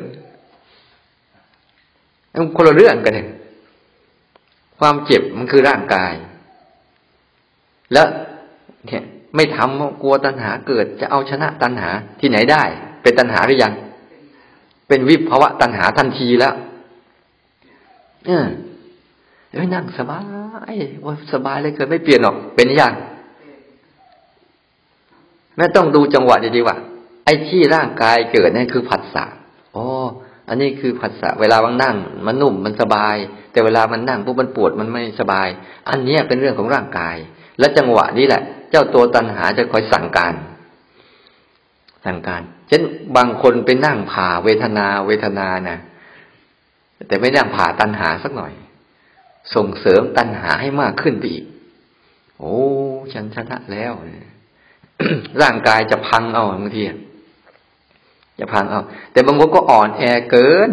มันคนละเรื่องกันเนี่ยความเจ็บมันคือร่างกาย แล้วเนี่ย ไม่ทำกลัวตัณหาเกิด จะเอาชนะตัณหาที่ไหนได้ เป็นตัณหาหรือยัง เป็นวิภาวะตัณหาทันทีแล้ว เออเอ้ยนั่งสบายว่าสบายเลยเกิดไม่เปลี่ยนหรอก เป็นอย่างแม่ต้องดูจังหวะดีๆว่า ไอ้ที่ร่างกายเกิดนั่นคือผัสสะอ๋ออันนี้คือผัสสะเวลาวังนั่ง มันนุ่มมันสบาย แต่เวลามันนั่งปุ๊บมันปวดมันไม่สบาย อันนี้เป็นเรื่องของร่างกาย และจังหวะนี้แหละ เจ้าตัวตัณหาจะคอยสั่งการ สั่งการเช่นบางคนไปนั่งผ่าเวทนาเวทนานะแต่ไม่นั่งผ่าตัณหาสักหน่อย ส่งเสริมตัณหาให้มากขึ้นไปอีกโอ้ฉันชนะแล้วร่างกายจะพังเอาบางที จะพังเอา แต่บางคนก็อ่อนแอเกิน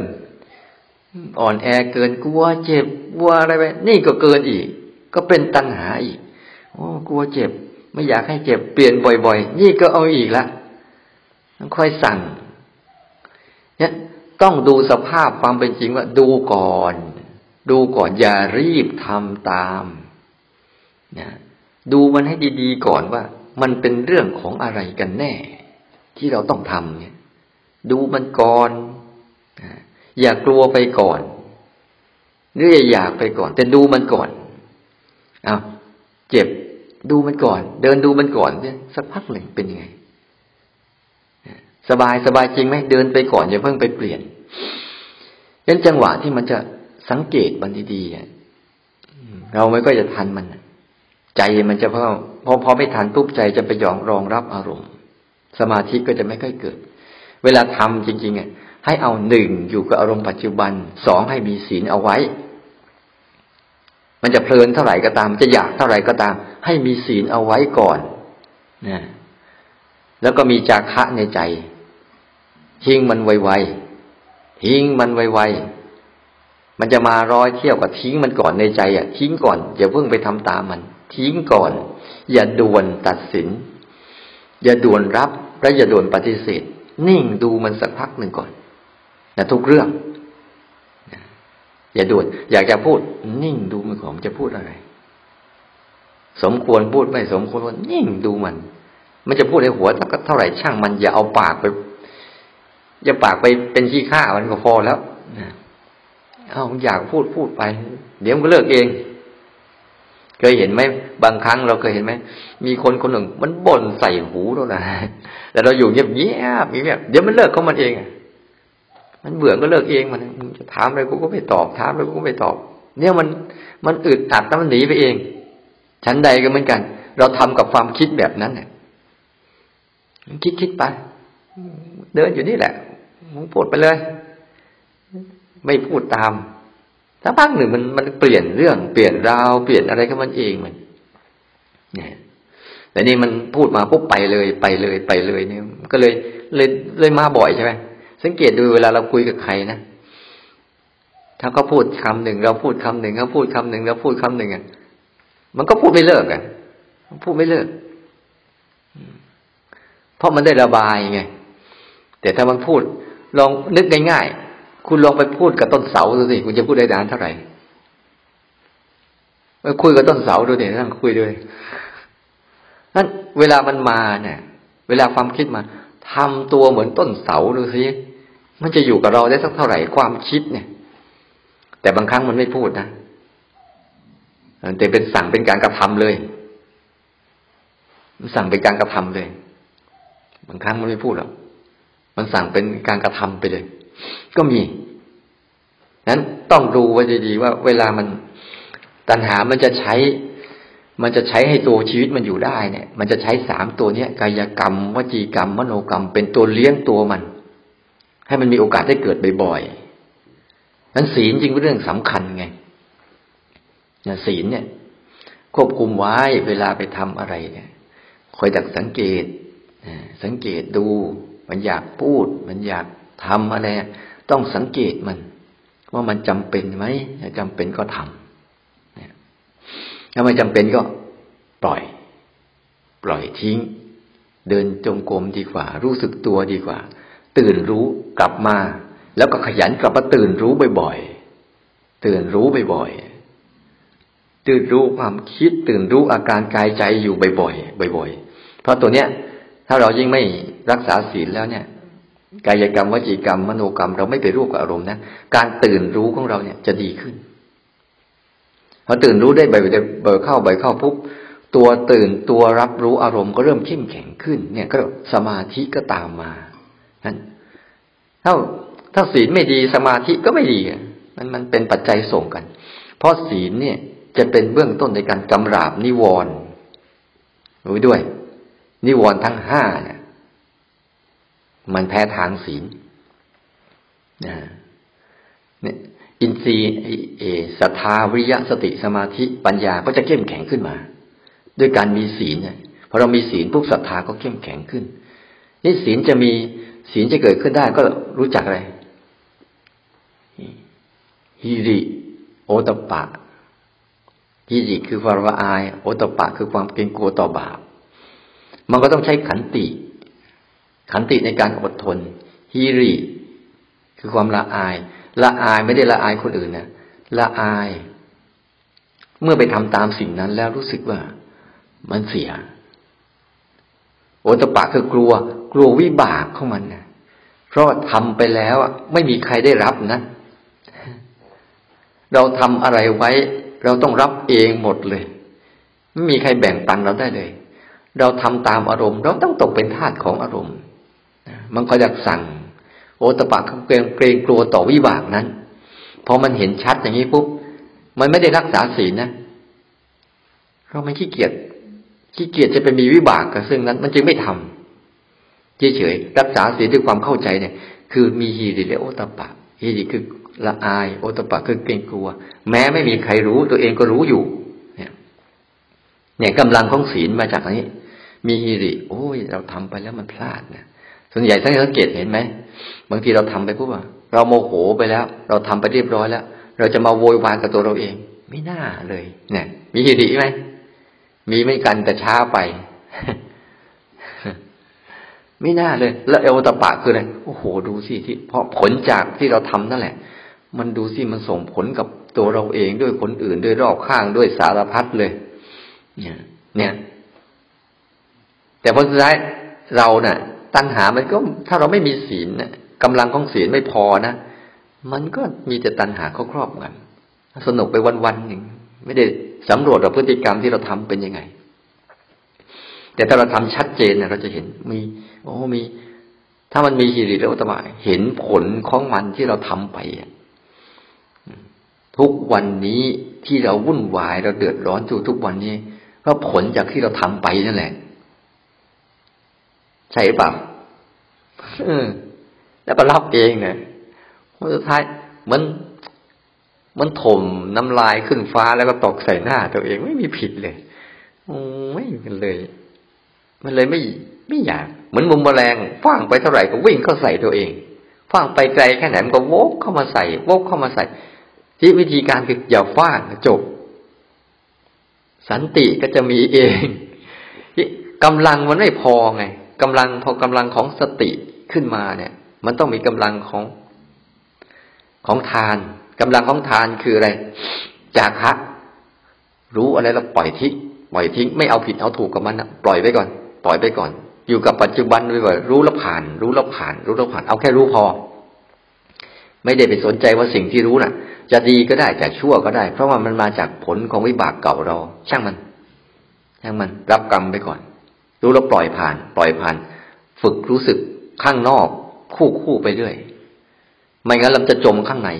อ่อนแอเกินกลัวเจ็บกลัวอะไรไปนี่ก็เกินอีก ก็เป็นตัณหาอีกโอ้กลัวเจ็บ ไม่อยากให้เจ็บเปลี่ยนบ่อย ๆ นี่ก็เอาอีกละค่อยสั่งเนี่ยต้องดูสภาพความเป็นจริงว่าดูก่อน ดูก่อนอย่ารีบทำตามนะดูมันให้ดีๆก่อนว่า มันเป็นเรื่องของอะไรกันแน่ ที่เราต้องทำเนี่ย ดูมันก่อนอย่ากลัวไปก่อนหรืออย่าอยากไปก่อน แต่ดูมันก่อนอ้าวเจ็บดูมันก่อน เดินดูมันก่อนเนี่ยสักพักหนึ่งเป็นยังไง สบายสบายจริงไหมเดินไปก่อนอย่าเพิ่งไปเปลี่ยนยันจังหวะที่มันจะสังเกตมันดีๆเราไม่ก็จะทันมันใจมันจะพอพอพอไม่ทันปุ๊บใจจะไปยองรองรับอารมณ์ สมาธิก็จะไม่ค่อยเกิด เวลาทำจริงๆอะให้เอาหนึ่งอยู่กับอารมณ์ปัจจุบันสองให้มีศีลเอาไว้ มันจะเพลินเท่าไหร่ก็ตาม จะอยากเท่าไหร่ก็ตาม ให้มีศีลเอาไว้ก่อนนะแล้วก็มีจาคะในใจ ทิ้งมันไวๆทิ้งมันไวๆมันจะมาร้อยเที่ยวกับทิ้งมันก่อนในใจอะทิ้งก่อนอย่าเพิ่งไปทำตามมัน ทิ้งก่อน อย่าด่วนตัดสิน อย่าด่วนรับและอย่าด่วนปฏิเสธ นิ่งดูมันสักพักหนึ่งก่อนนะทุกเรื่องอย่าด่วนอยากจะพูด นิ่งดูมันก่อนจะพูดอะไร สมควรพูดไม่สมควรนิ่งดูมัน มันจะพูดในหัวเท่าไหร่ช่างมันอย่าเอาปากไปอย่าปากไปเป็นขี้ข้ามันก็พอแล้วเอาอยากพูดพูดไป เดี๋ยวมันก็เลิกเอง เคยเห็นไหมบางครั้งเราเคยเห็นไหมมีคนคนหนึ่ง มันบ่นใส่หูเรานะแต่เราอยู่เงียบเงียบเงียบเดี๋ยวมันเลิกของมันเองมันเบื่อก็เลิกเองมันจะถามอะไรกูก็ไม่ตอบถามอะไรกูก็ไม่ตอบ เนี่ยมันมันอึดอัดแล้วมันหนีไปเอง ชั้นใดก็เหมือนกัน เราทำกับความคิดแบบนั้นเนี่ยคิดคิดไป เดินอยู่นี่แหละมึงพูดไปเลย ไม่พูดตาม สักพักหนึ่งมันมันเปลี่ยนเรื่องเปลี่ยนราว เปลี่ยนอะไรก็มันเองมันเนี่ยแต่นี่มันพูดมาปุ๊บไปเลยไปเลยไปเลยเนี่ยก็เลยเลยเลยมาบ่อยใช่ไหมสังเกตดูเวลาเราคุยกับใครนะถ้าเขาพูดคำหนึ่งเราพูดคำหนึ่งเขาพูดคำหนึ่งเราพูดคำหนึ่งอะมันก็พูดไม่เลิกอะพูดไม่เลิก เพราะมันได้ระบายไงแต่ถ้ามันพูดลองนึกง่ายๆ คุณลองไปพูดกับต้นเสาดูสิคุณจะพูดได้นานเท่าไหร่ไปคุยกับต้นเสาดูเดี๋ยนั่งคุยด้วยนั่นเวลามันมาเนี่ย เวลาความคิดมาทำตัวเหมือนต้นเสาดูสิมันจะอยู่กับเราได้สักเท่าไหร่ความคิดเนี่ย แต่บางครั้งมันไม่พูดนะแต่เป็นสั่งเป็นการกระทำเลยมันสั่งเป็นการกระทำเลย บางครั้งมันไม่พูดหรอกมันสั่งเป็นการกระทำไปเลย ก็มีนั้นต้องดูไว้ดีๆว่า เวลามันตัณหามันจะใช้ มันจะใช้ให้ตัวชีวิตมันอยู่ได้เนี่ย มันจะใช้สามตัวเนี้ยกายกรรม วจีกรรม มโนกรรม เป็นตัวเลี้ยงตัวมัน ให้มันมีโอกาสได้เกิดบ่อยๆนั้นศีลจริงเป็นเรื่องสำคัญไงนี่ยศีลเนี่ย ควบคุมไว้เวลาไปทำอะไรเนี่ยคอยดักสังเกตสังเกตดู มันอยากพูด มันอยาก ทำอะไรต้องสังเกตมัน ว่ามันจำเป็นไหมจำเป็นก็ทำถ้าไม่จำเป็นก็ปล่อย ปล่อยทิ้ง เดินจงกรมดีกว่า รู้สึกตัวดีกว่า ตื่นรู้กลับมา แล้วก็ขยันกลับมาตื่นรู้บ่อยๆตื่นรู้บ่อยๆตื่นรู้ความคิด ตื่นรู้อาการกายใจอยู่บ่อยๆบ่อยๆเพราะตัวเนี้ย ถ้าเรายิ่งไม่รักษาศีลแล้วเนี่ย กายกรรมวจีกรรม มโนกรรม เราไม่ไปร่วมกับอารมณ์นะการตื่นรู้ของเราเนี่ยจะดีขึ้นพอตื่นรู้ได้บ่อยๆเบิเข้าบ่อยเข้าปุ๊บตัวตื่นตัวรับรู้อารมณ์ก็เริ่มเข้มแข็งขึ้น เนี่ยก็สมาธิก็ตามมานั้นถ้าถ้าศีลไม่ดีสมาธิก็ไม่ดีมันมันเป็นปัจจัยส่งกัน เพราะศีลเนี่ยจะเป็นเบื้องต้นในการกำราบนิวรณ์รู้ด้วย นิวรณ์ทั้งห้าเนี่ย มันแพ้ทางศีลนะเนี่ยอินทรีย์เอศรัทธาวิริยะสติสมาธิปัญญาก็จะเข้มแข็งขึ้นมา ด้วยการมีศีลเนี่ยพอเรามีศีลปุ๊บศรัทธาก็เข้มแข็งขึ้น นี่ศีลจะมีศีลจะเกิดขึ้นได้ก็รู้จักอะไรฮิริโอตปะฮิริคือความละอาย โอตปะคือความเกรงกลัวต่อบาป มันก็ต้องใช้ขันติ ขันติในการอดทนฮีริคือความละอาย ละอายไม่ได้ละอายคนอื่นนะละอาย เมื่อไปทำตามสิ่งนั้นแล้วรู้สึกว่ามันเสีย โอตปะคือกลัว กลัววิบากของมันนะเพราะทำไปแล้วไม่มีใครได้รับนะ เราทำอะไรไว้ เราต้องรับเองหมดเลย ไม่มีใครแบ่งปันเราได้เลย เราทำตามอารมณ์ เราต้องตกเป็นทาสของอารมณ์ มันก็อยากสั่ง โอตปะเกรงเกรงกลัวต่อวิบากนั้นพอมันเห็นชัดอย่างนี้ปุ๊บมันไม่ได้รักษาศีลนะเราไม่ขี้เกียจขี้เกียจจะไปมีวิบากกับซึ่งนั้น มันจึงไม่ทำเฉยๆรักษาศีลด้วยความเข้าใจเนี่ย คือมีฮีริและโอตปะฮีริคือละอายโอตปะคือเกรงกลัว แม้ไม่มีใครรู้ตัวเองก็รู้อยู่ เนี่ย เนี่ยกำลังของศีลมาจากนี้ มีฮิริ โอ้ย เราทำไปแล้วมันพลาดเนะ ส่วนใหญ่ท่านสังเกตเห็นไหมบางทีเราทำไปปุ๊บว่าเราโมโหไปแล้ว เราทำไปเรียบร้อยแล้ว เราจะมาโวยวายกับตัวเราเอง ไม่น่าเลย เนี่ย มีหิริไหมมีไม่กันแต่ช้าไป ไม่น่าเลย แล้วเอวตปะคืออะไรโอ้โห ดูสิที่ เพราะผลจากที่เราทำนั่นแหละ มันดูสิมันส่งผลกับตัวเราเองด้วยคนอื่นด้วยรอบข้างด้วยสารพัดเลย เนี่ย เนี่ย แต่ผลสุดท้ายเราเนะ่ะ ตัณหามันก็ถ้าเราไม่มีศีลนะกำลังของศีลไม่พอนะมันก็มีแต่ตัณหาเขาครอบงำสนุกไปวันๆหนึ่งไม่ได้สำรวจว่าพฤติกรรมที่เราทำเป็นยังไง แต่ถ้าเราทำชัดเจนเนี่ยเราจะเห็นมี โอ้มี ถ้ามันมีหิริแล้วตมาเห็นผลของมันที่เราทำไปทุกวันนี้ที่เราวุ่นวายเราเดือดร้อนอยู่ทุกวันนี้ ก็ผลจากที่เราทำไปนั่นแหละ ใช่ป่ะแล้วก็รับเองเนี่ยสุดท้ายมันมันถมน้ำลายขึ้นฟ้าแล้วก็ตกใส่หน้าตัวเองไม่มีผิดเลยไม่กันเลย มันเลยไม่ไม่อยากเหมือนมุมแมลงฟังไปเท่าไหร่ก็วิ่งเข้าใส่ตัวเองฟังไปไกลแค่ไหนมันก็โวกเข้ามาใส่โวกเข้ามาใส่ที่วิธีการคืออย่าฟาดจบ สันติก็จะมีเองกำลังมันไม่พอไง กำลังพอกำลังของสติขึ้นมาเนี่ย มันต้องมีกำลังของของทานกำลังของทานคืออะไร จากคะรู้อะไรแล้วปล่อยทิ้งปล่อยทิ้งไม่เอาผิดเอาถูกกับมันนะปล่อยไปก่อน ปล่อยไปก่อน อยู่กับปัจจุบันไปก่อนรู้แล้วผ่าน รู้แล้วผ่าน รู้แล้วผ่าน เอาแค่รู้พอ ไม่ได้ไปสนใจว่าสิ่งที่รู้น่ะ จะดีก็ได้จะชั่วก็ได้ เพราะว่ามันมาจากผลของวิบากเก่าเรา ช่างมัน ช่างมัน รับกรรมไปก่อน รู้แล้วปล่อยผ่าน ปล่อยผ่าน ฝึกรู้สึกข้างนอก คู่คู่ไปเรื่อยไม่งั้นเราจะจมข้างใน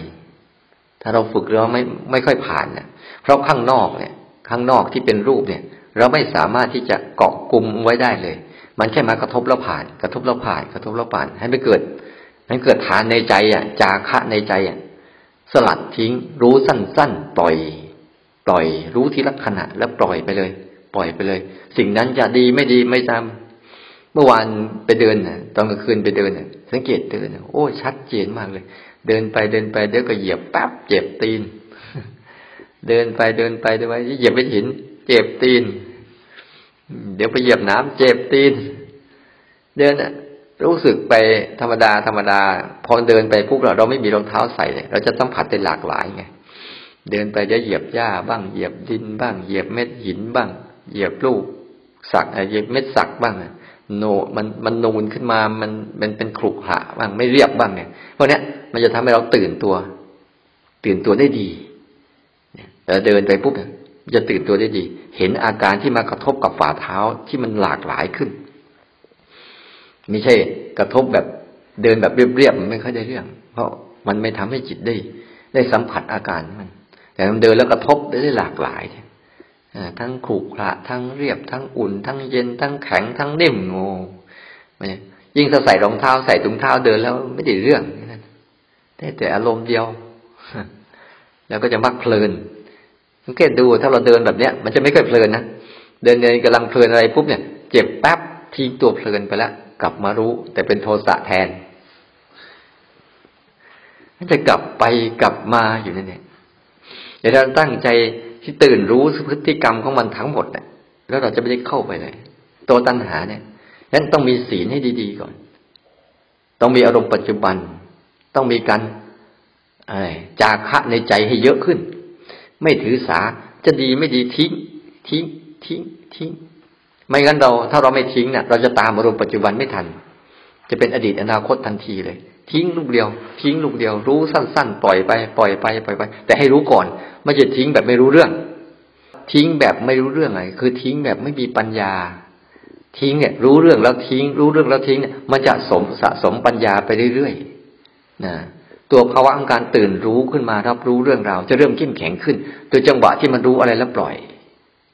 ถ้าเราฝึกเราไม่ไม่ค่อยผ่านเนี่ยเพราะข้างนอกเนี่ย ข้างนอกที่เป็นรูปเนี่ย เราไม่สามารถที่จะเกาะกลุ่มไว้ได้เลย มันแค่มากระทบแล้วผ่าน กระทบแล้วผ่าน กระทบแล้วผ่าน ให้ไม่เกิดให้เกิดฐานในใจอะ จาคะในใจอะ สลัดทิ้ง รู้สั้นๆ ปล่อย ปล่อย รู้ทีละขณะแล้วปล่อยไปเลย ปล่อยไปเลย สิ่งนั้นจะดีไม่ดีไม่ตามเมื่อวานไปเดินน่ะตอนกลางคืนไปเดินน่ะสังเกตเดินโอ้ชัดเจนมากเลย เดินไปเดินไปเดี๋ยวก็เหยียบแป๊บเจ็บตีน เดินไปเดินไปเดินไปเหยียบไปหิน เจ็บตีน เดี๋ยวไปเหยียบน้ำเจ็บตีน เดินอะรู้สึกไปธรรมดาธรรมดา พอเดินไปปุ๊บเราเราไม่มีรองเท้าใส่เนี่ยเราจะสัมผัสได้หลากหลายไงเดินไปจะเหยียบหญ้าบ้างเหยียบดินบ้างเหยียบเม็ดหินบ้าง เหยียบลูกสักเหยียบเม็ดสักบ้างโนมันมันนูนขึ้นมามันมันเป็นขรุขระบ้างไม่เรียบบ้างเนี่ยพวกนี้มันจะทำให้เราตื่นตัว ตื่นตัวได้ดีแต่เดินไปปุ๊บจะตื่นตัวได้ดี เห็นอาการที่มากระทบกับฝ่าเท้าที่มันหลากหลายขึ้น ไม่ใช่กระทบแบบเดินแบบเรียบๆมันไม่ค่อยได้เรื่อง เพราะมันไม่ทำให้จิตได้ ได้สัมผัสอาการมัน แต่มันเดินแล้วกระทบได้หลากหลาย ทั้งขรุขระทั้งเรียบทั้งอุ่น ทั้งเย็นทั้งแข็งทั้งนิ่มโง่ยิ่งถ้าใส่รองเท้าใส่ถุงเท้าเดินแล้วไม่ได้เรื่องนั่นแต่แต่อารมณ์เดียว แล้วก็จะมักเพลินสังเกตดูถ้าเราเดินแบบเนี้ย มันจะไม่ค่อยเพลินนะเดินเดินกำลังเพลินอะไรปุ๊บเนี่ย เจ็บแป๊บทิ้งตัวเพลินไปแล้วกลับมารู้ แต่เป็นโทสะแทนจะกลับไปกลับมาอยู่นั่นเองเดี๋ยวเราตั้งใจ ที่ตื่นรู้พฤติกรรมของมันทั้งหมดเนี่ยแล้วเราจะไม่ได้เข้าไปเลยตัวตัณหาเนี่ยนั้นต้องมีศีลให้ดี ๆ ก่อน ต้องมีอารมณ์ปัจจุบัน ต้องมีการจาคะในใจให้เยอะขึ้น ไม่ถือสาจะดีไม่ดีทิ้ง ทิ้ง ทิ้ง ทิ้ง ไม่งั้นเรา ถ้าเราไม่ทิ้งเนี่ยเราจะตามอารมณ์ปัจจุบันไม่ทัน จะเป็นอดีตอนาคตทันทีเลย ทิ้งลูกเดียว ทิ้งลูกเดียว รู้สั้นๆ ปล่อยไปปล่อยไปปล่อยไป แต่ให้รู้ก่อนไม่จะทิ้งแบบไม่รู้เรื่อง ทิ้งแบบไม่รู้เรื่องอะไรคือทิ้งแบบไม่มีปัญญา ทิ้งเนี่ยรู้เรื่องแล้วทิ้ง รู้เรื่องแล้วทิ้งเนี่ยมันจะสมสะสมปัญญาไปเรื่อยๆนะตัวภาวะของการตื่นรู้ขึ้นมารับรู้เรื่องราวจะเริ่มเข้มแข็งขึ้นโดยจังหวะที่มันรู้อะไรแล้วปล่อย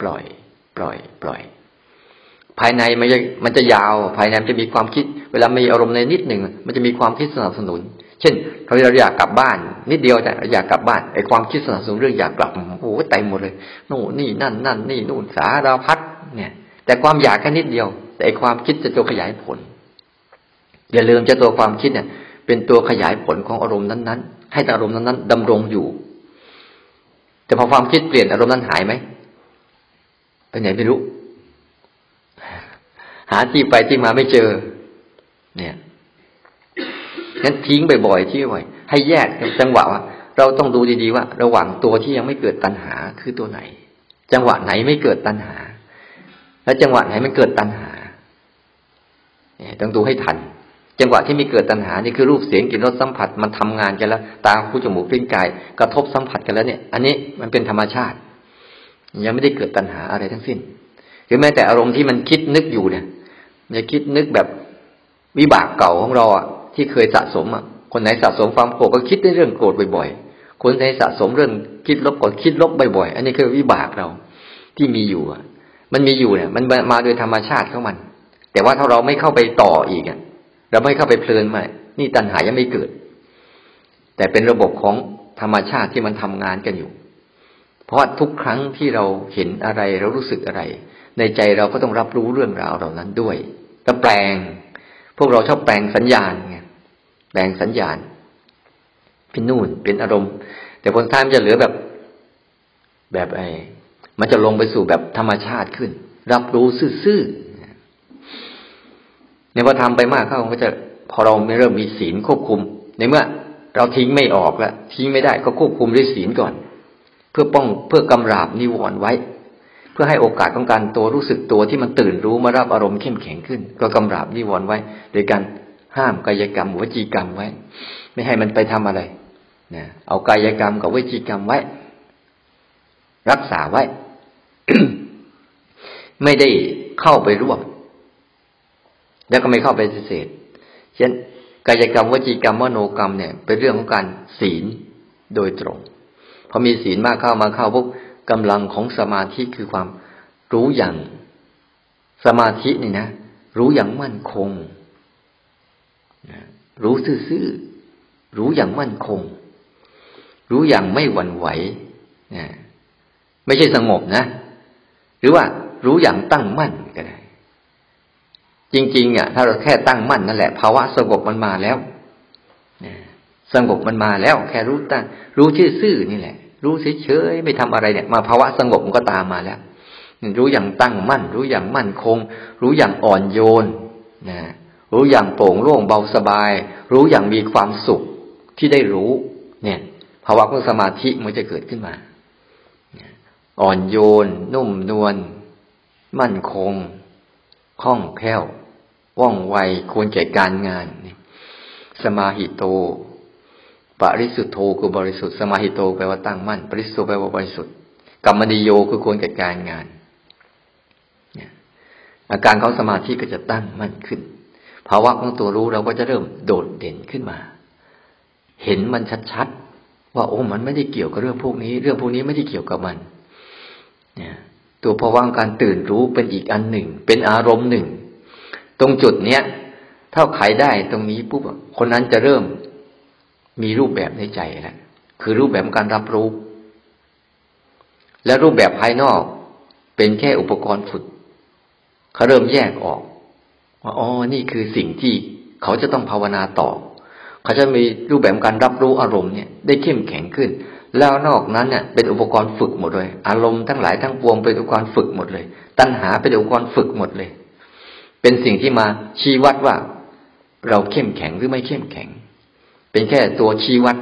ปล่อย ปล่อย ปล่อย ภายในมันจะมันจะยาว ภายในมันจะมีความคิด เวลามีอารมณ์ในนิดหนึ่งมันจะมีความคิดสนับสนุน เช่นเราเราอยากกลับบ้าน นิดเดียวแต่อยากกลับบ้านไอ้ความคิดสนับสนุนเรื่องอยากกลับโอ้โหเต็มหมดเลยโน่นนี่นั่นนั่นนี่นู่นสารพัดเนี่ย แต่ความอยากแค่นิดเดียว แต่ไอ้ความคิดจะตัวขยายผลอย่าลืมจะตัวความคิดเนี่ย เป็นตัวขยายผลของอารมณ์นั้นๆ ให้อารมณ์นั้นๆดำรงอยู่แต่พอความคิดเปลี่ยนอารมณ์นั้นหายไหมไปไหนไม่รู้ หาที่ไปที่มาไม่เจอ เนี่ยงั้นทิ้งบ่อยๆที่บ่อยให้แยกจังหวะว่า เราต้องดูดีๆว่า ระหว่างตัวที่ยังไม่เกิดตัณหาคือตัวไหน จังหวะไหนไม่เกิดตัณหา แล้วจังหวะไหนมันเกิดตัณหาเนี่ยต้องดูให้ทัน จังหวะที่มีเกิดตัณหานี่คือรูปเสียงกลิ่นรสสัมผัสมันทำงานกันแล้ว ตาหูจมูกลิ้นกาย กระทบสัมผัสกันแล้วเนี่ย อันนี้มันเป็นธรรมชาติ ยังไม่ได้เกิดตัณหาอะไรทั้งสิ้น หรือแม้แต่อารมณ์ที่มันคิดนึกอยู่เนี่ยมันจะคิดนึกแบบ วิบากเก่าของเราอะที่เคยสะสมอะคนไหนสะสมความโกรธก็คิดในเรื่องโกรธบ่อยๆ คนไหนสะสมเรื่องคิดลบก็คิดลบบ่อยๆ อันนี้คือวิบากเราที่มีอยู่อะ มันมีอยู่เนี่ย มันมาโดยธรรมชาติของมัน แต่ว่าถ้าเราไม่เข้าไปต่ออีกอะเราไม่เข้าไปเพลินมานี่ตัณหายังไม่เกิด แต่เป็นระบบของธรรมชาติที่มันทำงานกันอยู่ เพราะทุกครั้งที่เราเห็นอะไรเรารู้สึกอะไร ในใจเราก็ต้องรับรู้เรื่องราวเหล่านั้นด้วยแล้วแปลง พวกเราชอบแปลงสัญญาณไงแปลงสัญญาณ เป็นนู่นเป็นอารมณ์ แต่ผลท้ายมันจะเหลือแบบ แบบไอ้มันจะลงไปสู่แบบธรรมชาติขึ้น รับรู้ซื่อๆในพอทำไปมากเข้าก็จะพอเราไม่เริ่มมีศีลควบคุม ในเมื่อ เราทิ้งไม่ออกแล้วทิ้งไม่ได้ก็ควบคุมด้วยศีลก่อน เพื่อป้องเพื่อกำราบนิวรณ์ไว้ พื่อให้โอกาสของการตัวรู้สึกตัวที่มันตื่นรู้มารับอารมณ์เข้มแข็งขึ้น ก็กำราบนิวรณ์ไว้ โดยการห้ามกายกรรมวจีกรรมไว้ ไม่ให้มันไปทำอะไรนะเอากายกรรมกับวจีกรรมไว้ รักษาไว้ ไม่ได้เข้าไปร่วม แล้วก็ไม่เข้าไปเสษเช่นกายกรรมวจีกรรมวโนกรรมเนี่ย เป็นเรื่องของการศีลโดยตรงพอมีศีลมากเข้ามาเข้าพว กำลังของสมาธิคือความรู้อย่างสมาธินี่นะ รู้อย่างมั่นคงรู้ซื่อๆรู้อย่างมั่นคง รู้อย่างไม่หวั่นไหวนะไม่ใช่สงบนะ หรือว่ารู้อย่างตั้งมั่นก็ได้ จริงๆอะถ้าเราแค่ตั้งมั่นนั่นแหละภาวะสงบมันมาแล้วสงบมันมาแล้ว แค่รู้ตั้งรู้ชื่อซื่อนี่แหละ รู้เฉยๆไม่ทำอะไรเนี่ย มาภาวะสงบมันก็ตามมาแล้ว รู้อย่างตั้งมั่น รู้อย่างมั่นคง รู้อย่างอ่อนโยนนะรู้อย่างโปร่งโล่งเบาสบาย รู้อย่างมีความสุขที่ได้รู้ เนี่ยภาวะของสมาธิมันจะเกิดขึ้นมา อ่อนโยน นุ่มนวลมั่นคงคล่องแคล่ว ว่องไวควรแก่การงาน สมาหิโต ปริสุทธโธคือบริสุทธิ์สมาหิโตแปลว่าตั้งมั่น ปริสุทธแปลว่าบริสุทธิ์กรรมนิโยคือควรแก่การงานอาการของสมาธิก็จะตั้งมั่นขึ้น ภาวะของตัวรู้เราก็จะเริ่มโดดเด่นขึ้นมา เห็นมันชัดๆว่าโอ้มันไม่ได้เกี่ยวกับเรื่องพวกนี้ เรื่องพวกนี้ไม่ได้เกี่ยวกับมันเนี่ยตัวภาวะการตื่นรู้เป็นอีกอันหนึ่ง เป็นอารมณ์หนึ่ง ตรงจุดเนี้ยถ้าไขได้ตรงนี้ปุ๊บคนนั้นจะเริ่ม มีรูปแบบในใจแล้วคือรูปแบบการรับรู้ และรูปแบบภายนอกเป็นแค่อุปกรณ์ฝึกเขาเริ่มแยกออกว่าอ๋อนี่คือสิ่งที่เขาจะต้องภาวนาต่อ เขาจะมีรูปแบบการรับรู้อารมณ์เนี่ย ได้เข้มแข็งขึ้น แล้วนอกนั้นเนี่ยเป็นอุปกรณ์ฝึกหมดเลย อารมณ์ทั้งหลายทั้งปวงเป็นอุปกรณ์ฝึกหมดเลย ตัณหาเป็นอุปกรณ์ฝึกหมดเลย เป็นสิ่งที่มาชี้วัดว่า เราเข้มแข็งหรือไม่เข้มแข็ง เป็นแค่ตัวชี้วัด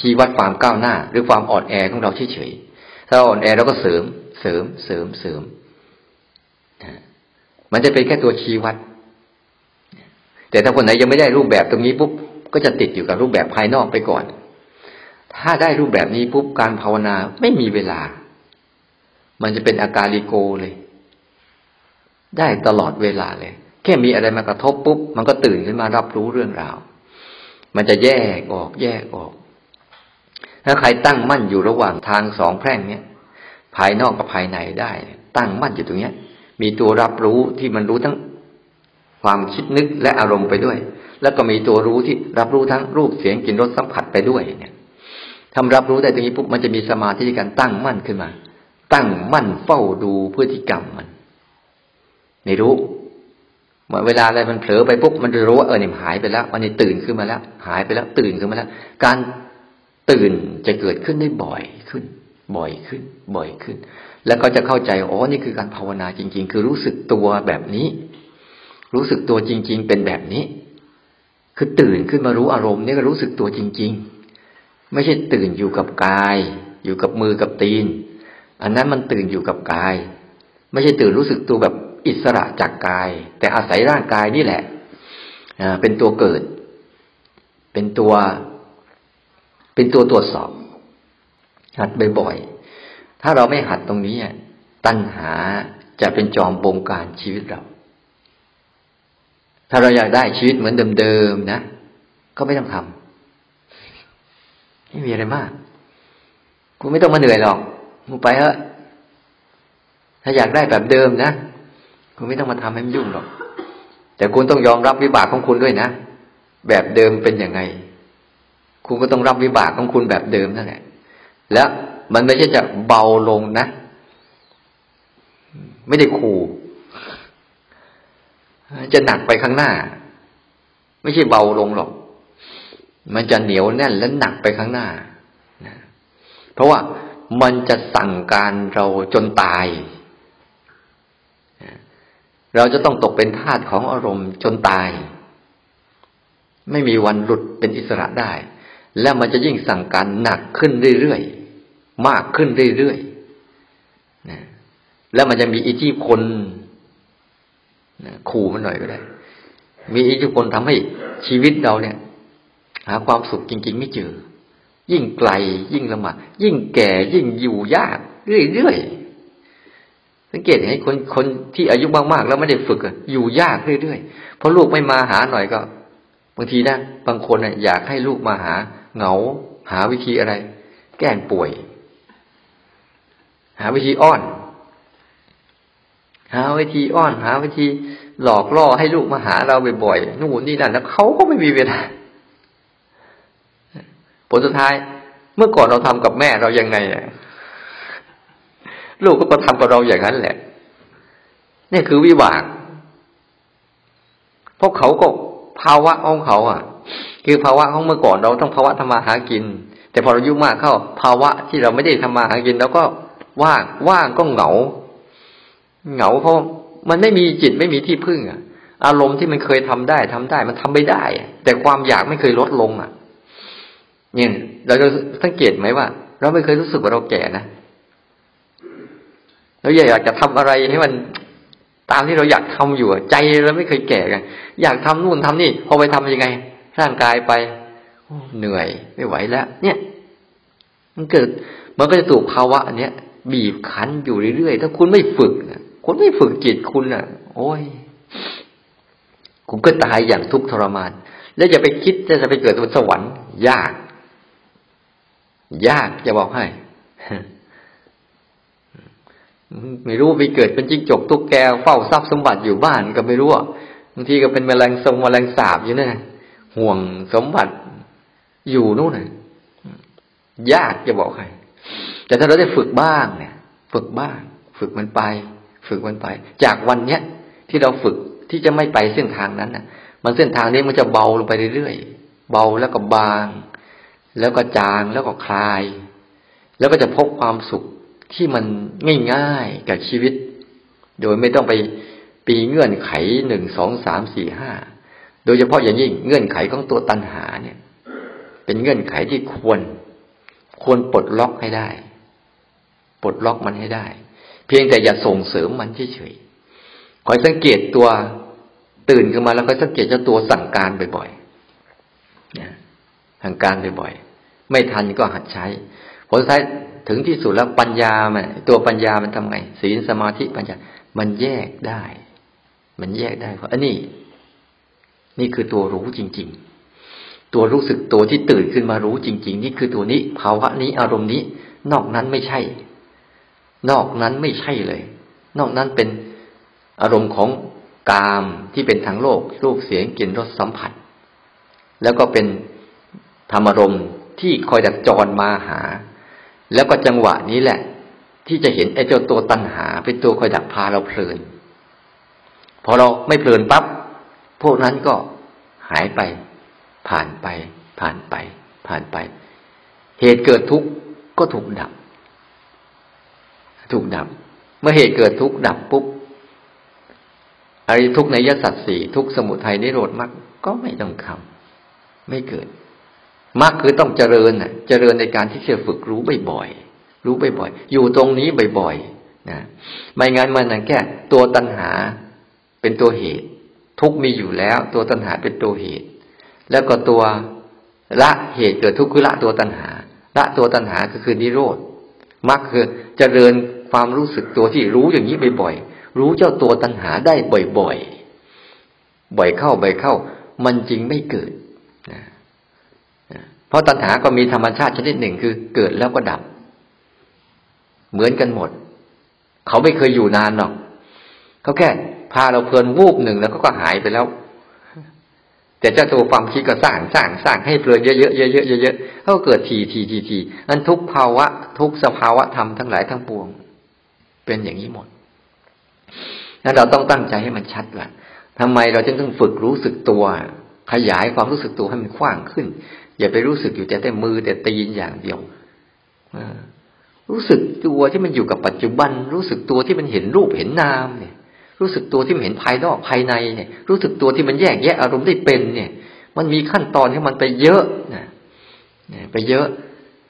ชี้วัดความก้าวหน้า หรือความอ่อนแอของเราเฉยๆถ้าอ่อนแอเราก็เสริม เสริมเสริมเสริมมันจะเป็นแค่ตัวชี้วัด แต่ถ้าคนไหนยังไม่ได้รูปแบบตรงนี้ปุ๊บก็จะติดอยู่กับรูปแบบภายนอกไปก่อน ถ้าได้รูปแบบนี้ปุ๊บการภาวนาไม่มีเวลา มันจะเป็นอาการลิโกเลย ได้ตลอดเวลาเลย แค่มีอะไรมากระทบปุ๊บ มันก็ตื่นขึ้นมารับรู้เรื่องราว มันจะแยกออกแยกออก ถ้าใครตั้งมั่นอยู่ระหว่างทางสองแพร่งเนี้ยภายนอกกับภายในได้ ตั้งมั่นอยู่ตรงเนี้ย มีตัวรับรู้ที่มันรู้ทั้งความคิดนึกและอารมณ์ไปด้วย แล้วก็มีตัวรู้ที่รับรู้ทั้งรูปเสียงกลิ่นรสสัมผัสไปด้วยเนี่ยทำรับรู้ได้ตรงนี้ปุ๊บมันจะมีสมาธิในการตั้งมั่นขึ้นมา ตั้งมั่นเฝ้าดูพฤติกรรมมันไม่รู้ เมื่อเวลาอะไรมันเผลอไปปุ๊บมันจะรู้ว่าเออเนี่ยหายไปแล้ววันนี้ตื่นขึ้นมาแล้ว หายไปแล้ว ตื่นขึ้นมาแล้ว การตื่นจะเกิดขึ้นได้บ่อยขึ้น บ่อยขึ้น บ่อยขึ้น แล้วก็จะเข้าใจอ๋อนี่คือการภาวนาจริง ๆ คือรู้สึกตัวแบบนี้ รู้สึกตัวจริง ๆ เป็นแบบนี้ คือตื่นขึ้นมารู้อารมณ์นี่ก็รู้สึกตัวจริง ๆ ไม่ใช่ตื่นอยู่กับกาย อยู่กับมือกับตีน อันนั้นมันตื่นอยู่กับกาย ไม่ใช่ตื่นรู้สึกตัวแบบ อิสระจากกาย แต่อาศัยร่างกายนี่แหละเป็นตัวเกิด เป็นตัว เป็นตัวตรวจสอบ หัดบ่อยๆ ถ้าเราไม่หัดตรงนี้ตัณหาจะเป็นจอมบงการชีวิตเรา ถ้าเราอยากได้ชีวิตเหมือนเดิมๆนะ ก็ไม่ต้องทำไม่มีอะไรมากคุณไม่ต้องมาเหนื่อยหรอกมึงไปเถอะถ้าอยากได้แบบเดิมนะ คุณไม่ต้องมาทำให้มันยุ่งหรอก แต่คุณต้องยอมรับวิบากของคุณด้วยนะ แบบเดิมเป็นยังไง คุณก็ต้องรับวิบากของคุณแบบเดิมนั่นแหละ แล้วมันไม่ใช่จะเบาลงนะ ไม่ได้ขู่ จะหนักไปข้างหน้า ไม่ใช่เบาลงหรอก มันจะเหนียวแน่นและหนักไปข้างหน้า เพราะว่ามันจะสั่งการเราจนตาย เราจะต้องตกเป็นทาสของอารมณ์จนตาย ไม่มีวันหลุดเป็นอิสระได้ และมันจะยิ่งสั่งการหนักขึ้นเรื่อยๆ มากขึ้นเรื่อยๆนะแล้วมันจะมีอิทธิพลนะขู่มันหน่อยก็ได้ มีอิทธิพลทำให้ชีวิตเราเนี่ย หาความสุขจริง ๆ ไม่เจอ ยิ่งไกลยิ่งลำบากยิ่งแก่ยิ่งอยู่ยากเรื่อยๆ สังเกตเห็นคนคนที่อายุมากๆแล้วไม่ได้ฝึกอยู่ยากเรื่อยๆเพราะลูกไม่มาหาหน่อยก็ บางทีนะบางคนอยากให้ลูกมาหา เหงา หาวิธีอะไร แก้ป่วย หาวิธีอ้อน หาวิธีอ้อน หาวิธีหลอกล่อให้ลูกมาหาเราบ่อยๆนู่นนี่นั่นแล้วเขาก็ไม่มีเวลาผลสุดท้าย เมื่อก่อนเราทำกับแม่เรายังไงอะ ลูกก็มาทำกับเราอย่างนั้นแหละ นี่คือวิบาก เพราะเขาก็ภาวะของเขา อะ คือภาวะของเมื่อก่อนเราต้องภาวะทำมาหากิน แต่พอเรายุ่งมากเข้า ภาวะที่เราไม่ได้ทำมาหากินเราก็ว่างว่างก็เหงา เหงาเพราะมันไม่มีจิตไม่มีที่พึ่งอะ อารมณ์ที่มันเคยทำได้ทำได้มันทำไม่ได้ แต่ความอยากไม่เคยลดลงอะ เนี่ย เราจะสังเกตไหมว่า เราไม่เคยรู้สึกว่าเราแก่นะ เราอยากจะทำอะไรให้มันตามที่เราอยากทำอยู่ใจเราไม่เคยแก่กัน อยากทำนู่นทำนี่พอไปทํำยังไง ร่างกายไปเหนื่อยไม่ไหวแล้ว เนี่ย มันเกิดมันก็จะถูกภาวะนเนี้ยบีบคั้นอยู่เรื่อยๆถ้าคุณไม่ฝึกคุณไม่ฝึกจิตคุณอะ โอ้ยคุณก็ตายอย่างทุกข์ทรมาน แล้วจะไปคิดจะไปเกิดบนสวรรค์ ยาก ยากจะบอกให้ ไม่รู้ไปเกิดเป็นจิ้งจกตุ๊กแกเฝ้าทรัพย์สมบัติอยู่บ้านก็ไม่รู้บางทีก็เป็นแมลงทรงแมลงสาบอยู่นั่นห่วงสมบัติอยู่นู่นน่ะยากจะบอกใครแต่ถ้าเราได้ฝึกบ้างเนี่ย ฝึกบ้าง ฝึกมันไป ฝึกมันไป จากวันเนี้ยที่เราฝึกที่จะไม่ไปเส้นทางนั้นน่ะ มันเส้นทางนี้มันจะเบาลงไปเรื่อยๆเบาแล้วก็บาง แล้วก็จางแล้วก็คลาย แล้วก็จะพบความสุข ที่มันง่ายๆกับชีวิต โดยไม่ต้องไปปีเงื่อนไขหนึ่งสองสามสี่ห้าโดยเฉพาะอย่างยิ่งเงื่อนไขของตัวตัณหาเนี่ย เป็นเงื่อนไขที่ควร ควรปลดล็อกให้ได้ ปลดล็อกมันให้ได้ เพียงแต่อย่าส่งเสริมมันเฉยๆคอยสังเกตตัวตื่นขึ้นมาแล้วคอยสังเกตเจ้าตัวสั่งการบ่อยๆนะสั่งการบ่อยๆไม่ทันก็หัดใช้ผลท้าย ถึงที่สุดแล้วปัญญามันตัวปัญญามันทำไงศีลสมาธิปัญญา มันแยกได้ มันแยกได้เพราะอันนี้ นี่คือตัวรู้จริง ๆ ตัวรู้สึกตัวที่ตื่นขึ้นมารู้จริง ๆ นี่คือตัวนี้ ภาวะนี้อารมณ์นี้ นอกนั้นไม่ใช่ นอกนั้นไม่ใช่เลย นอกนั้นเป็นอารมณ์ของกามที่เป็นทางโลกรูปเสียงกลิ่นรสสัมผัส แล้วก็เป็นธรรมอารมณ์ที่คอยดักจรมาหา แล้วก็จังหวะนี้แหละ ที่จะเห็นไอ้เจ้าตัวตัณหา เป็นตัวคอยดักพาเราเพลิน พอเราไม่เพลินปั๊บพวกนั้นก็หายไป ผ่านไป ผ่านไป ผ่านไป เหตุเกิดทุกข์ก็ถูกดับ ถูกดับ เมื่อเหตุเกิดทุกข์ดับปุ๊บอริทุกข์ในยสัตว์สี่ทุกสมุทัยนิโรธมรรคก็ไม่ต้องคำไม่เกิด มรรคคือต้องเจริญน่ะ เจริญในการที่จะฝึกรู้บ่อยๆ รู้บ่อยๆ อยู่ตรงนี้บ่อยๆ นะ ไม่งั้นมันนั่นแค่ตัวตัณหาเป็นตัวเหตุ ทุกมีอยู่แล้ว ตัวตัณหาเป็นตัวเหตุ แล้วก็ตัวละเหตุเกิดทุกข์คือละตัวตัณหา ละตัวตัณหาก็คือนิโรธ มรรคคือเจริญความรู้สึกตัวที่รู้อย่างนี้บ่อยๆ รู้เจ้าตัวตัณหาได้บ่อยๆ บ่อยเข้าบ่อยเข้า มันจริงไม่เกิด ราะตัณหาก็มีธรรมชาติชนิดหนึ่งคือเกิดแล้วก็ดับ เหมือนกันหมด เขาไม่เคยอยู่นานหรอกเขาแค่พาเราเพลินวูบหนึ่งแล้วก็ก็หายไปแล้ว แต่เจ้าตัวความคิดก็สร้างสร้างสร้างให้เพลินเยอะๆเยอะๆเยอะๆเขาเกิดทีทีทีทีนั้นทุกภาวะ ทุกสภาวะธรรมทั้งหลายทั้งปวง เป็นอย่างนี้หมดนั้นเราต้องตั้งใจให้มันชัดว่าทำไมเราจึงต้องฝึกรู้สึกตัว ขยายความรู้สึกตัวให้มันกว้างขึ้น อย่าไปรู้สึกอยู่แต่แต่มือแต่ตีนอย่างเดียวรู้สึกตัวที่มันอยู่กับปัจจุบัน รู้สึกตัวที่มันเห็นรูปเห็นนามเนี่ย รู้สึกตัวที่มันเห็นภายนอกภายในเนี่ย รู้สึกตัวที่มันแยกแยะอารมณ์ได้เป็นเนี่ย มันมีขั้นตอนที่มันไปเยอะนะไปเยอะ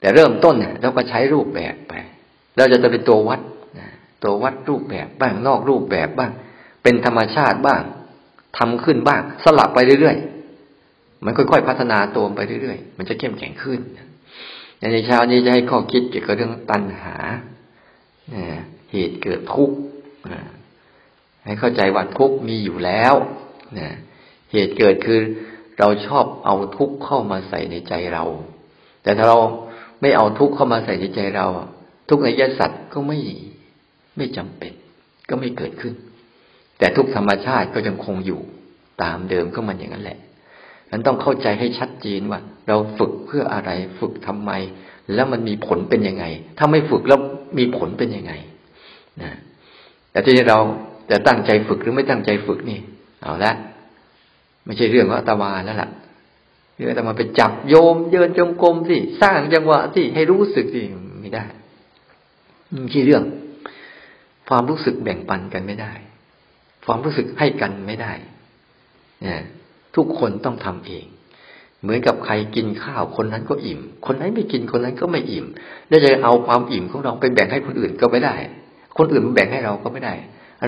แต่เริ่มต้นเนี่ยเราก็ใช้รูปแบบไปเราจะจะเป็นตัววัดตัววัดรูปแบบบ้างนอกรูปแบบบ้าง เป็นธรรมชาติบ้างทำขึ้นบ้าง สลับไปเรื่อยๆ มันค่อยๆพัฒนาตัวไปเรื่อยๆ มันจะเข้มแข็งขึ้นในเช้านี้จะให้ข้อคิดเกี่ยวกับเรื่องตัณหาเหตุเกิดทุกข์ให้เข้าใจว่าทุกข์มีอยู่แล้วเหตุเกิดคือเราชอบเอาทุกข์เข้ามาใส่ในใจเรา แต่ถ้าเราไม่เอาทุกข์เข้ามาใส่ในใจเรา ทุกข์ในยสัตว์ก็ไม่ไม่จำเป็น ก็ไม่เกิดขึ้น แต่ทุกธรรมชาติก็ยังคงอยู่ตามเดิมก็มันอย่างนั้นแหละ นั้นต้องเข้าใจให้ชัดเจนว่า เราฝึกเพื่ออะไร ฝึกทำไม แล้วมันมีผลเป็นยังไง ถ้าไม่ฝึกแล้วมีผลเป็นยังไงนะแต่ที่เราจะตั้งใจฝึกหรือไม่ตั้งใจฝึกนี่ เอาละไม่ใช่เรื่องของอาตมาแล้วล่ะเรื่องอาตมาไปจับโยมเดินจงกรมสิสร้างจังหวะสิให้รู้สึกสิไม่ได้ไม่ใช่เรื่อง ความรู้สึกแบ่งปันกันไม่ได้ ความรู้สึกให้กันไม่ได้เนี่ย ทุกคนต้องทำเอง เหมือนกับใครกินข้าวคนนั้นก็อิ่ม คนไหนไม่กินคนนั้นก็ไม่อิ่ม แล้วจะเอาความอิ่มของเราไปแบ่งให้คนอื่นก็ไม่ได้ คนอื่นแบ่งให้เราก็ไม่ได้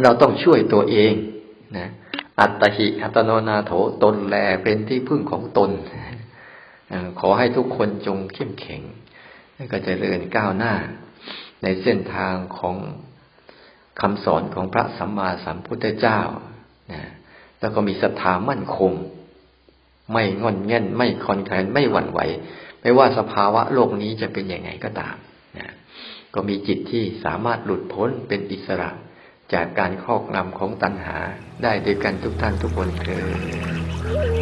เราต้องช่วยตัวเองนะอัตหิอัตโนนาโถตนแลเป็นที่พึ่งของตน ขอให้ทุกคนจงเข้มแข็ง แล้วก็จะเริญก้าวหน้า ในเส้นทางของคำสอนของพระสัมมาสัมพุทธเจ้านะแล้วก็มีศรัทธามั่นคง ไม่งอนเง่นไม่คอนแคลนไม่หวั่นไหว ไม่ว่าสภาวะโลกนี้จะเป็นยังไงก็ตามนะก็มีจิตที่สามารถหลุดพ้นเป็นอิสระ จากการครอบงำของตัณหาได้ด้วยกันทุกท่านทุกคนเถิด